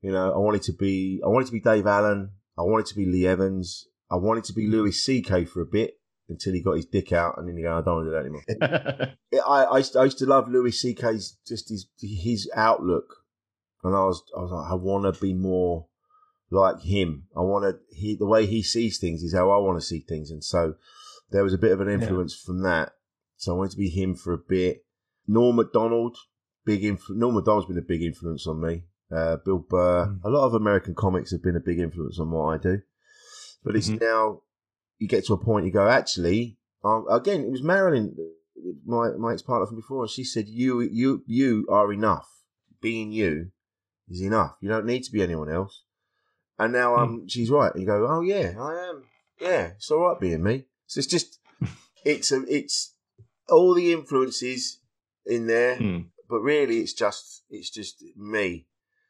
You know, I wanted to be I wanted to be Dave Allen. I wanted to be Lee Evans. I wanted to be mm. Louis C.K. for a bit until he got his dick out, and then he go, I don't want to do that anymore. <laughs> Yeah, I, I, used to, I used to love Louis C.K.'s just his his outlook, and I was I was like, I want to be more like him. I want to he the way he sees things is how I want to see things, and so there was a bit of an influence from that. So I wanted to be him for a bit. Norm Macdonald, big influ- Norm Macdonald's been a big influence on me. Uh, Bill Burr, Mm. a lot of American comics have been a big influence on what I do. But it's Mhm. now you get to a point you go, actually, um, again, it was Marilyn, my my ex partner from before, and she said, "You you you are enough. Being you is enough. You don't need to be anyone else." And now um, she's right. You go, "Oh yeah, I am. Yeah, it's all right being me." So it's just, <laughs> it's a, it's all the influences in there, Hmm. but really, it's just it's just me.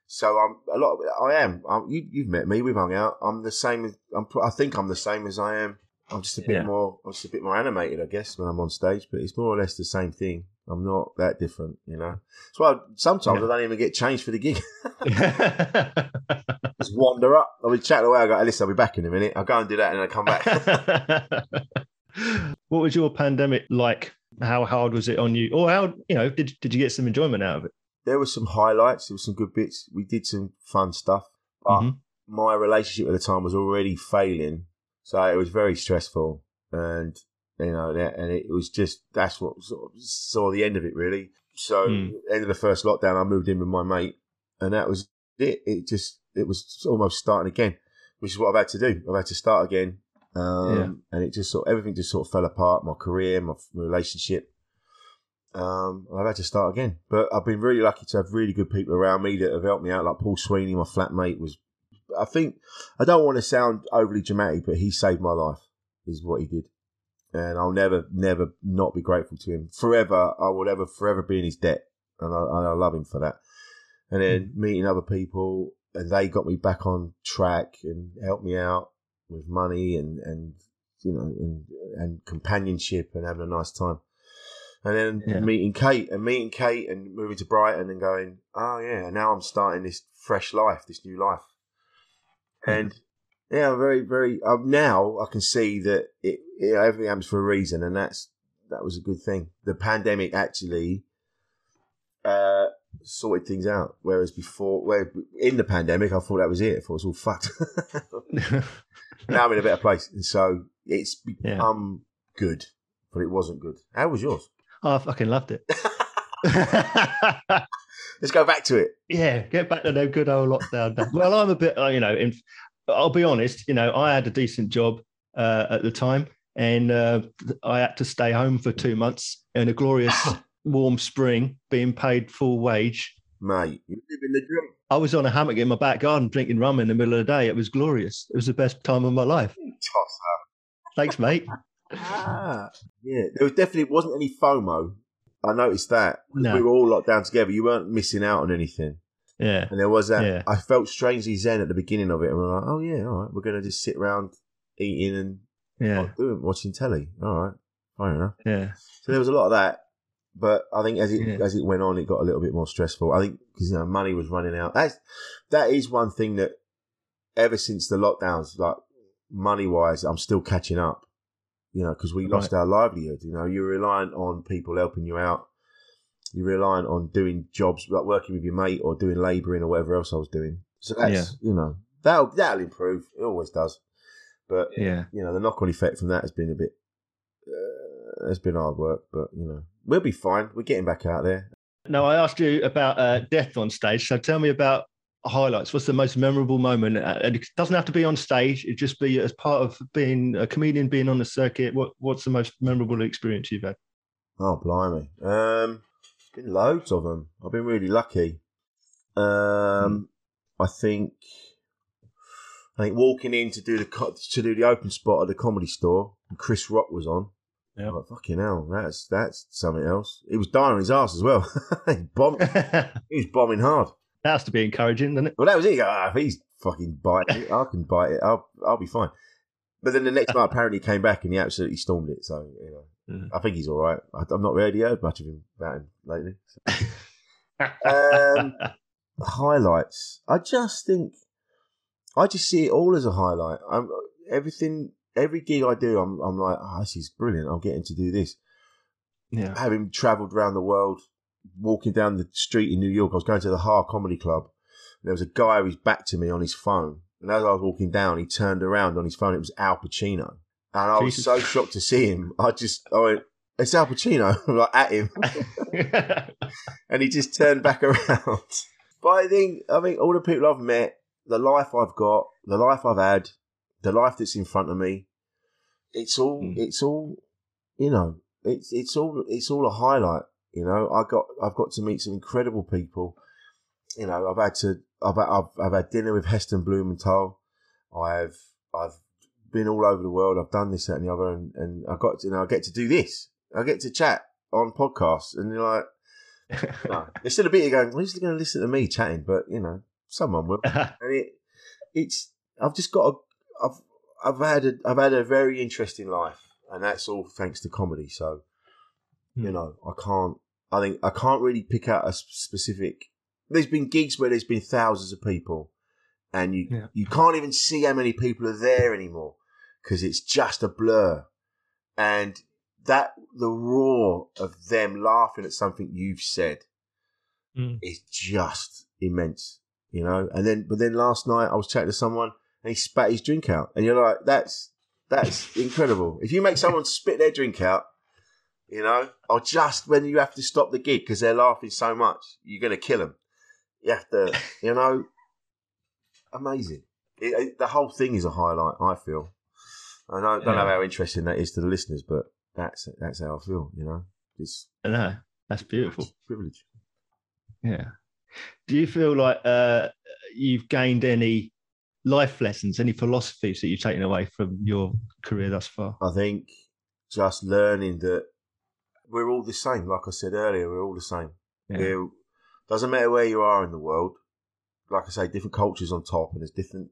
So I'm a lot. Of, I am. I'm, you, you've met me. We've hung out. I'm the same. as I'm, I think I'm the same as I am. I'm just a bit Yeah. more. I'm just a bit more animated, I guess, when I'm on stage. But it's more or less the same thing. I'm not that different, you know. So I, sometimes Yeah. I don't even get changed for the gig. <laughs> <laughs> just wander up. I'll be chatting away. I go, listen, I'll be back in a minute. I'll go and do that, and I come back. <laughs> what was your pandemic like? How hard was it on you? Or how you know did did you get some enjoyment out of it? there were some highlights. There were some good bits. We did some fun stuff. But Mhm. my relationship at the time was already failing, so it was very stressful, and you know, and it was just that's what sort of saw the end of it really. So, Mm. end of the first lockdown, I moved in with my mate, and that was it. It just it was almost starting again, which is what I've had to do. I've had to start again, um, Yeah. and it just sort everything just sort of fell apart. My career, my, my relationship. Um, I've had to start again, but I've been really lucky to have really good people around me that have helped me out. Like Paul Sweeney, my flatmate, was. I think I don't want to sound overly dramatic, but he saved my life. Is what he did, and I'll never, never not be grateful to him forever. I will ever, forever be in his debt, and I, and I love him for that. And then meeting other people, and they got me back on track and helped me out with money and and you know and and companionship and having a nice time. And then Yeah. meeting Kate and meeting Kate and moving to Brighton and going, oh yeah, now I'm starting this fresh life, this new life. And yeah, I'm very, very. Um, now I can see that it, it everything happens for a reason, and that's that was a good thing. The pandemic actually uh, sorted things out, whereas before, where in the pandemic, I thought that was it. I thought it was all fucked. <laughs> <laughs> now I'm in a better place, and so it's Yeah. become good, but it wasn't good. How was yours? oh, I fucking loved it. <laughs> Let's go back to it. yeah, get back to them good old lockdown. well, I'm a bit, uh, you know, in, I'll be honest, you know, I had a decent job uh, at the time and uh, I had to stay home for two months in a glorious <laughs> warm spring, being paid full wage. Mate, you live in the dream. I was on a hammock in my back garden drinking rum in the middle of the day. It was glorious. It was the best time of my life. Toss Thanks, mate. <laughs> Ah, yeah. There was definitely wasn't any FOMO. I noticed that No. we were all locked down together. You weren't missing out on anything, Yeah. and there was that. Yeah. I felt strangely zen at the beginning of it, and we are like, "Oh yeah, all right, we're gonna just sit around eating and Yeah. doing watching telly." All right, fair enough. Yeah. So there was a lot of that, but I think as it Yeah. as it went on, it got a little bit more stressful. I think because you know money was running out. That's that is one thing that ever since the lockdowns, like money wise, I'm still catching up. You know, because we lost our livelihood. You know, you're reliant on people helping you out. You're reliant on doing jobs like working with your mate or doing labouring or whatever else I was doing. So that's you know that'll that'll improve. It always does. But Yeah. you know, the knock on effect from that has been a bit, uh, has been hard work, but you know, we'll be fine. We're getting back out there. No, I asked you about uh, death on stage. So tell me about highlights. What's the most memorable moment? Uh, And it doesn't have to be on stage. It just be as part of being a comedian, being on the circuit. What What's the most memorable experience you've had? Oh, blimey. Um, been loads of them. I've been really lucky. Um, I think, I think walking in to do the to do the open spot at the comedy store, and Chris Rock was on. Yeah. Like, fucking hell, that's that's something else. He was dying on his ass as well. <laughs> he, bombed, <laughs> he was bombing hard. That has to be encouraging, doesn't it? Well, that was it. Ah, if he's fucking biting it, I can bite it. I'll, I'll be fine. But then the next night, apparently, he came back and he absolutely stormed it. So, you know, Mm. I think he's all right. I, I've not really heard much of him about him lately. <laughs> Um, highlights. I just think, I just see it all as a highlight. I'm everything, every gig I do, I'm, I'm like, oh, this is brilliant. I'm getting to do this. yeah. Having travelled around the world, walking down the street in New York, I was going to the Ha Comedy Club. There was a guy who was back to me on his phone. And as I was walking down, he turned around on his phone. It was Al Pacino. And I was so shocked to see him. I just, I went, it's Al Pacino, <laughs> like at him. <laughs> and he just turned back around. <laughs> But I think, I think all the people I've met, the life I've got, the life I've had, the life that's in front of me, it's all, Mm. it's all, you know, it's it's all, it's all a highlight. You know, I got, I've got to meet some incredible people. You know, I've had to, I've, I've, I've had dinner with Heston Blumenthal. I've, I've been all over the world. I've done this, that, and the other, and, and I got to, you know, I get to do this. I get to chat on podcasts, and you're like, no. There's still a bit of going, who's going to listen to me chatting? But, you know, someone will. <laughs> And it, it's, I've just got a, I've, I've had a, I've had a very interesting life. And that's all thanks to comedy. So, you Hmm. know, I can't, I think, I can't really pick out a specific, there's been gigs where there's been thousands of people and you, Yeah. you can't even see how many people are there anymore because it's just a blur. And that, the roar of them laughing at something you've said Mm. is just immense, you know. And then, but then last night I was chatting to someone and he spat his drink out, and you're like, that's that's incredible. If you make someone spit their drink out, you know, or just when you have to stop the gig because they're laughing so much, you're gonna kill them. You have to, you know, amazing. It, it- the whole thing is a highlight. I feel. I don't, don't know how interesting that is to the listeners, but that's that's how I feel. You know, it's no, that's beautiful. privilege. Yeah. Do you feel like uh, you've gained any life lessons, any philosophies that you've taken away from your career thus far? I think just learning that we're all the same. Like I said earlier, we're all the same. Yeah. We're, doesn't matter where you are in the world. Like I say, different cultures on top, and there's different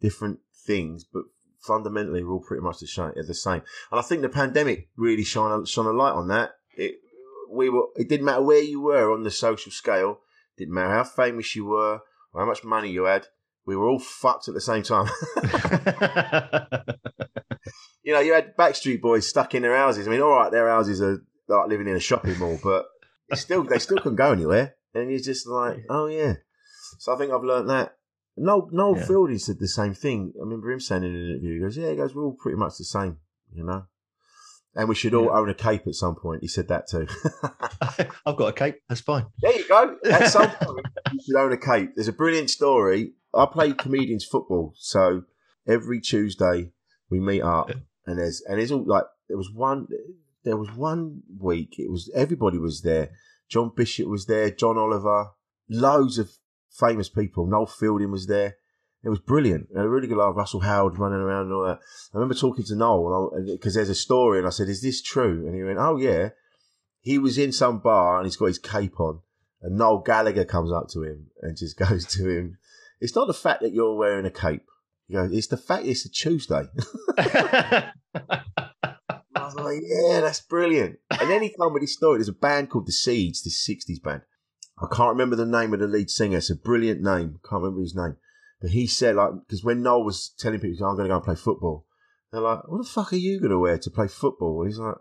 different things, but fundamentally we're all pretty much the same. The same. And I think the pandemic really shone a, shone a light on that. It we were. It didn't matter where you were on the social scale. Didn't matter how famous you were or how much money you had. We were all fucked at the same time. <laughs> <laughs> you know, you had Backstreet Boys stuck in their houses. I mean, all right, their houses are like living in a shopping mall, but still they still couldn't go anywhere. And you're just like, oh yeah. So I think I've learned that. No, Noel Yeah. Fielding said the same thing. I remember him saying in an interview, he goes, "Yeah, he goes, we're all pretty much the same, you know." And we should all Yeah. own a cape at some point. He said that too. <laughs> I've got a cape. That's fine. There you go. At <laughs> some point, you should own a cape. There's a brilliant story. I play comedians football, so every Tuesday we meet up, and there's and it's all like there was one. There was one week. It was everybody was there. John Bishop was there. John Oliver. Loads of famous people. Noel Fielding was there. It was brilliant. A really good laugh. Russell Howard running around and all that. I remember talking to Noel because there's a story, and I said, "Is this true?" And he went, "Oh yeah." he was in some bar and he's got his cape on, and Noel Gallagher comes up to him and just <laughs> goes to him. It's not the fact that you're wearing a cape. He goes, it's the fact it's a Tuesday. <laughs> I was like, yeah, that's brilliant. And then he told me this story. There's a band called The Seeds, this 60s band. I can't remember the name of the lead singer. It's a brilliant name. Can't remember his name. But he said, like, because when Noel was telling people, I'm going to go and play football, they're like, what the fuck are you going to wear to play football? And he's like,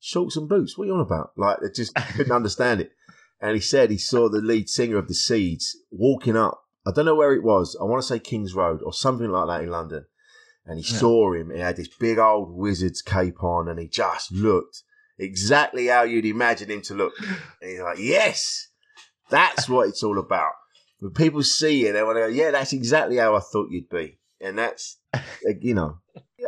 shorts and boots. What are you on about? Like, they just <laughs> couldn't understand it. And he said he saw the lead singer of the Seeds walking up. I don't know where it was. I want to say King's Road or something like that in London. And he yeah. saw him. He had this big old wizard's cape on, and he just looked exactly how you'd imagine him to look. And he's like, "Yes, that's what it's all about." When people see you, they want to go, "Yeah, that's exactly how I thought you'd be." And that's, you know,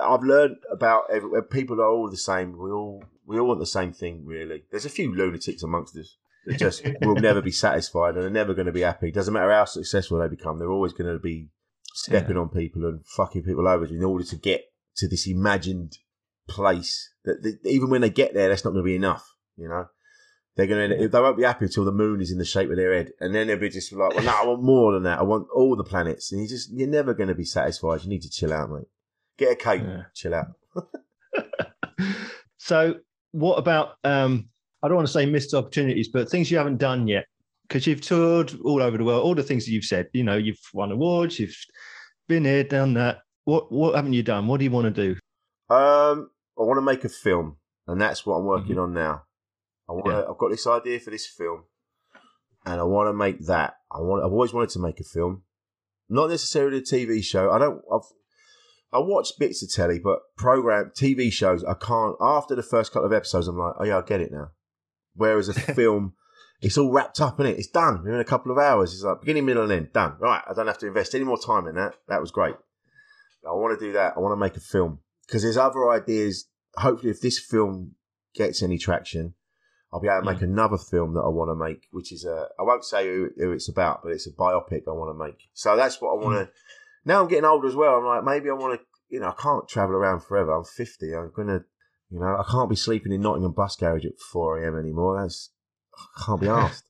I've learned about everywhere. Uh, people are all the same. We all we all want the same thing, really. There's a few lunatics amongst us that just <laughs> will never be satisfied and are never going to be happy. Doesn't matter how successful they become, they're always going to be stepping yeah. on people and fucking people over in order to get to this imagined place. That they, even when they get there, that's not going to be enough. You know, they're going to they won't be happy until the moon is in the shape of their head, and then they'll be just like, well, no, I want more than that. I want all the planets, and you just you're never going to be satisfied. You need to chill out, mate. Get a cake, yeah. chill out. <laughs> so what about um, I don't want to say missed opportunities, but things you haven't done yet because you've toured all over the world. All the things that you've said, you know, you've won awards, you've been here, done that. What what haven't you done? What do you want to do? Um, I want to make a film, and that's what I'm working mm-hmm. on now. I want. Yeah. I've got this idea for this film, and I want to make that. I want. I've always wanted to make a film, not necessarily a TV show. I don't. I've I watch bits of telly, but program TV shows I can't. After the first couple of episodes, I'm like, oh yeah, I get it now. Whereas a <laughs> film, it's all wrapped up in it. It's done We're in a couple of hours. It's like beginning, middle, and end. Done. Right. I don't have to invest any more time in that. That was great. I want to do that. I want to make a film because there's other ideas. Hopefully, if this film gets any traction, I'll be able to make yeah. another film that I want to make, which is a. I won't say who, who it's about, but it's a biopic I want to make. So that's what I want to. Mm now I'm getting older as well. I'm like, maybe I want to, you know, I can't travel around forever. I'm 50. I'm going to, you know, I can't be sleeping in Nottingham bus garage at 4 a.m. anymore. That's, I can't be <laughs> asked.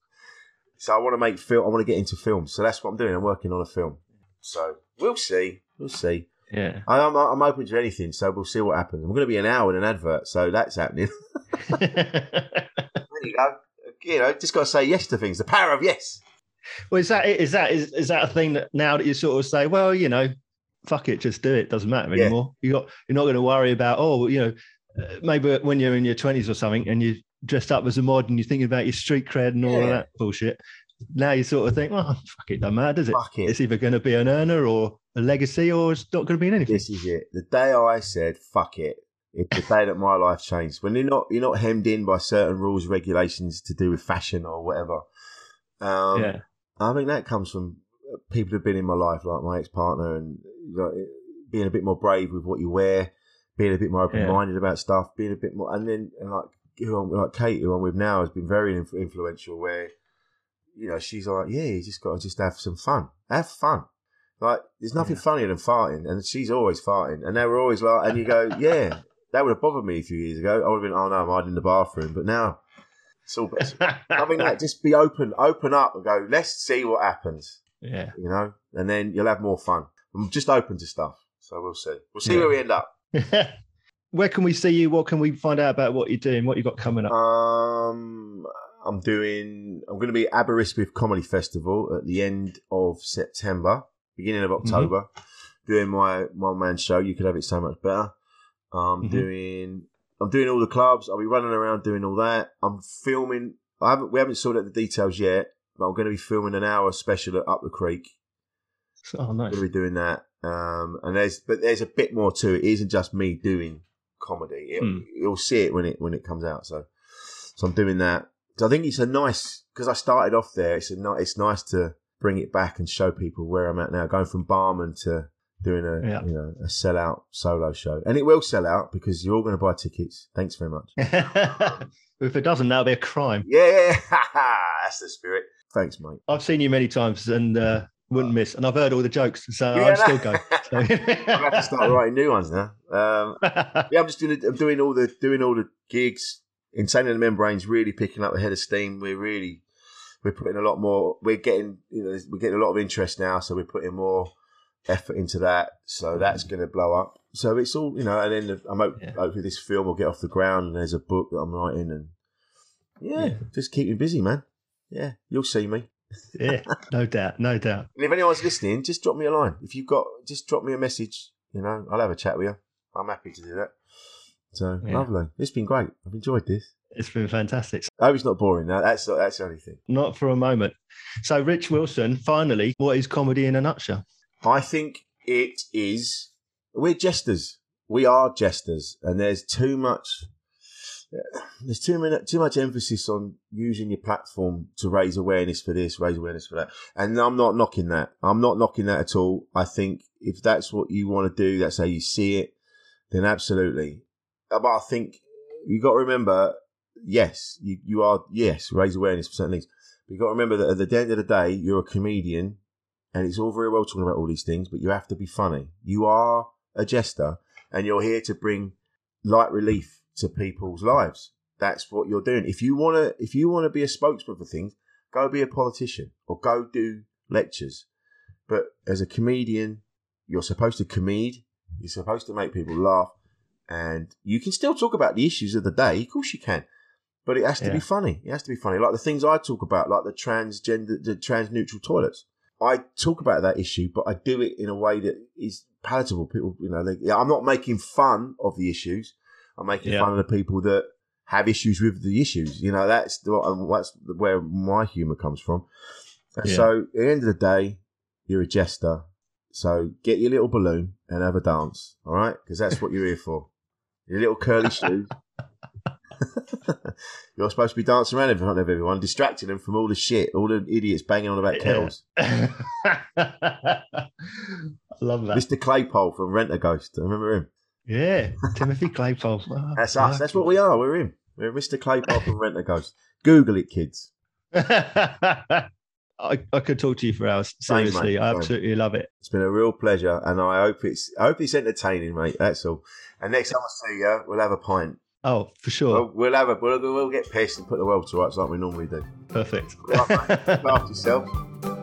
so I want to make film. I want to get into film. So that's what I'm doing. I'm working on a film. So we'll see. We'll see. Yeah. I, am I'm, I'm open to anything. So we'll see what happens. I'm going to be an hour in an advert. So that's happening. <laughs> <laughs> there you go. You know, just got to say yes to things. The power of yes. Well, is that is that is, is that a thing that now that you sort of say, well, you know, fuck it, just do it. Doesn't matter yeah. anymore. You got you're not going to worry about oh, you know, uh, maybe when you're in your twenties or something and you dressed up as a mod and you're thinking about your street cred and all yeah. of that bullshit. Now you sort of think, well, <laughs> fuck it, doesn't matter, does it? Fuck it. It's either going to be an earner or a legacy, or it's not going to be anything. This is it. The day I said, fuck it, it's the day that my life changed. When you're not you're not hemmed in by certain rules, regulations to do with fashion or whatever. Um, yeah. I think that comes from people who've been in my life, like my ex partner, and like, being a bit more brave with what you wear, being a bit more open minded yeah. about stuff, being a bit more, and then and like who I'm, like Kate, who I'm with now, has been very influential. Where you know she's like, yeah, you just got to just have some fun, have fun. Like there's nothing yeah. funnier than farting, and she's always farting, and they were always like, and you go, yeah, that would have bothered me a few years ago. I would have been, oh no, I'm hiding in the bathroom, but now it's all better having that. Just be open, open up, and go. Let's see what happens. Yeah, you know, and then you'll have more fun. I'm just open to stuff, so we'll see. We'll see yeah. where we end up. <laughs> where can we see you? What can we find out about what you're doing? What you got coming up? Um, I'm doing. I'm going to be at Aberystwyth Comedy Festival at the end of September, beginning of mm-hmm. October. Mm-hmm. Doing my one man show. You could have it so much better. I'm mm-hmm. doing I'm doing all the clubs. I'll be running around doing all that. I'm filming. I haven't. We haven't sorted out the details yet, but I'm going to be filming an hour special at Up the Creek. Oh, nice. I'm going to be doing that. Um, and there's, but there's a bit more to it. It isn't just me doing comedy. It, mm. You'll see it when it when it comes out. So, so I'm doing that. So I think it's a nice because I started off there. It's a it's nice to bring it back and show people where I'm at now. Going from barman to doing a yeah. you know a sellout solo show, and it will sell out because you're all going to buy tickets. Thanks very much. <laughs> if it doesn't, that'll be a crime. Yeah, <laughs> that's the spirit. Thanks, mate. I've seen you many times and uh, wouldn't miss, and I've heard all the jokes, so yeah, I'd no. still go. <laughs> So. I have to start writing new ones now. Um, yeah, I'm just doing I'm doing all the doing all the gigs. Insane in the Men Brain's really picking up a head of steam. We're really we're putting a lot more. We're getting you know we're getting a lot of interest now, so we're putting more effort into that. So mm-hmm. that's going to blow up. So it's all you know, and then I'm hope, Yeah. hopefully this film will get off the ground. And there's a book that I'm writing, and yeah, Yeah. just keep me busy, man. Yeah, you'll see me. Yeah, <laughs> no doubt, no doubt. And if anyone's listening, just drop me a line. If you've got, just drop me a message. You know, I'll have a chat with you. I'm happy to do that. So Yeah. lovely. It's been great. I've enjoyed this. It's been fantastic. I hope it's not boring. No, that's that's the only thing. Not for a moment. So, Rich Wilson, finally, what is comedy in a nutshell? I think it is. We're jesters. We are jesters, and there's too much. There's too many, too much emphasis on using your platform to raise awareness for this, raise awareness for that, and I'm not knocking that. I'm not knocking that at all. I think if that's what you want to do, that's how you see it, then absolutely. But I think you got to remember, yes, you, you are yes, raise awareness for certain things. But you got to remember that at the end of the day, you're a comedian, and it's all very well talking about all these things, but you have to be funny. You are a jester, and you're here to bring light relief to people's lives. That's what you're doing. If you wanna, if you wanna be a spokesman for things, go be a politician or go do lectures. But as a comedian, you're supposed to comede. You're supposed to make people laugh, and you can still talk about the issues of the day. Of course, you can, but it has to Yeah. be funny. It has to be funny. Like the things I talk about, like the transgender, the trans neutral toilets. I talk about that issue, but I do it in a way that is palatable. People, you know, they, I'm not making fun of the issues. I'm making Yeah. fun of the people that have issues with the issues. You know, that's the, that's where my humour comes from. And Yeah. So, at the end of the day, you're a jester. So get your little balloon and have a dance, all right? Because that's what you're here for. Your little curly <laughs> shoes. <laughs> you're supposed to be dancing around in front of everyone, distracting them from all the shit, all the idiots banging on about kettles. <laughs> I love that. Mr. Claypole from Rent a Ghost. I remember him. Yeah, Timothy Claypole. Oh, That's us. That's what we are. We're him. We're Mr. Claypole from Rent a Ghost. Google it, kids. I, I could talk to you for hours. Same, I absolutely love it. It's been a real pleasure, and I hope it's I hope it's entertaining, mate. That's all. And next time I see you, we'll have a pint. Oh, for sure. We'll, we'll have a we'll, we'll get pissed and put the world to rights like we normally do. Perfect. Right, mate. Look after yourself. <laughs>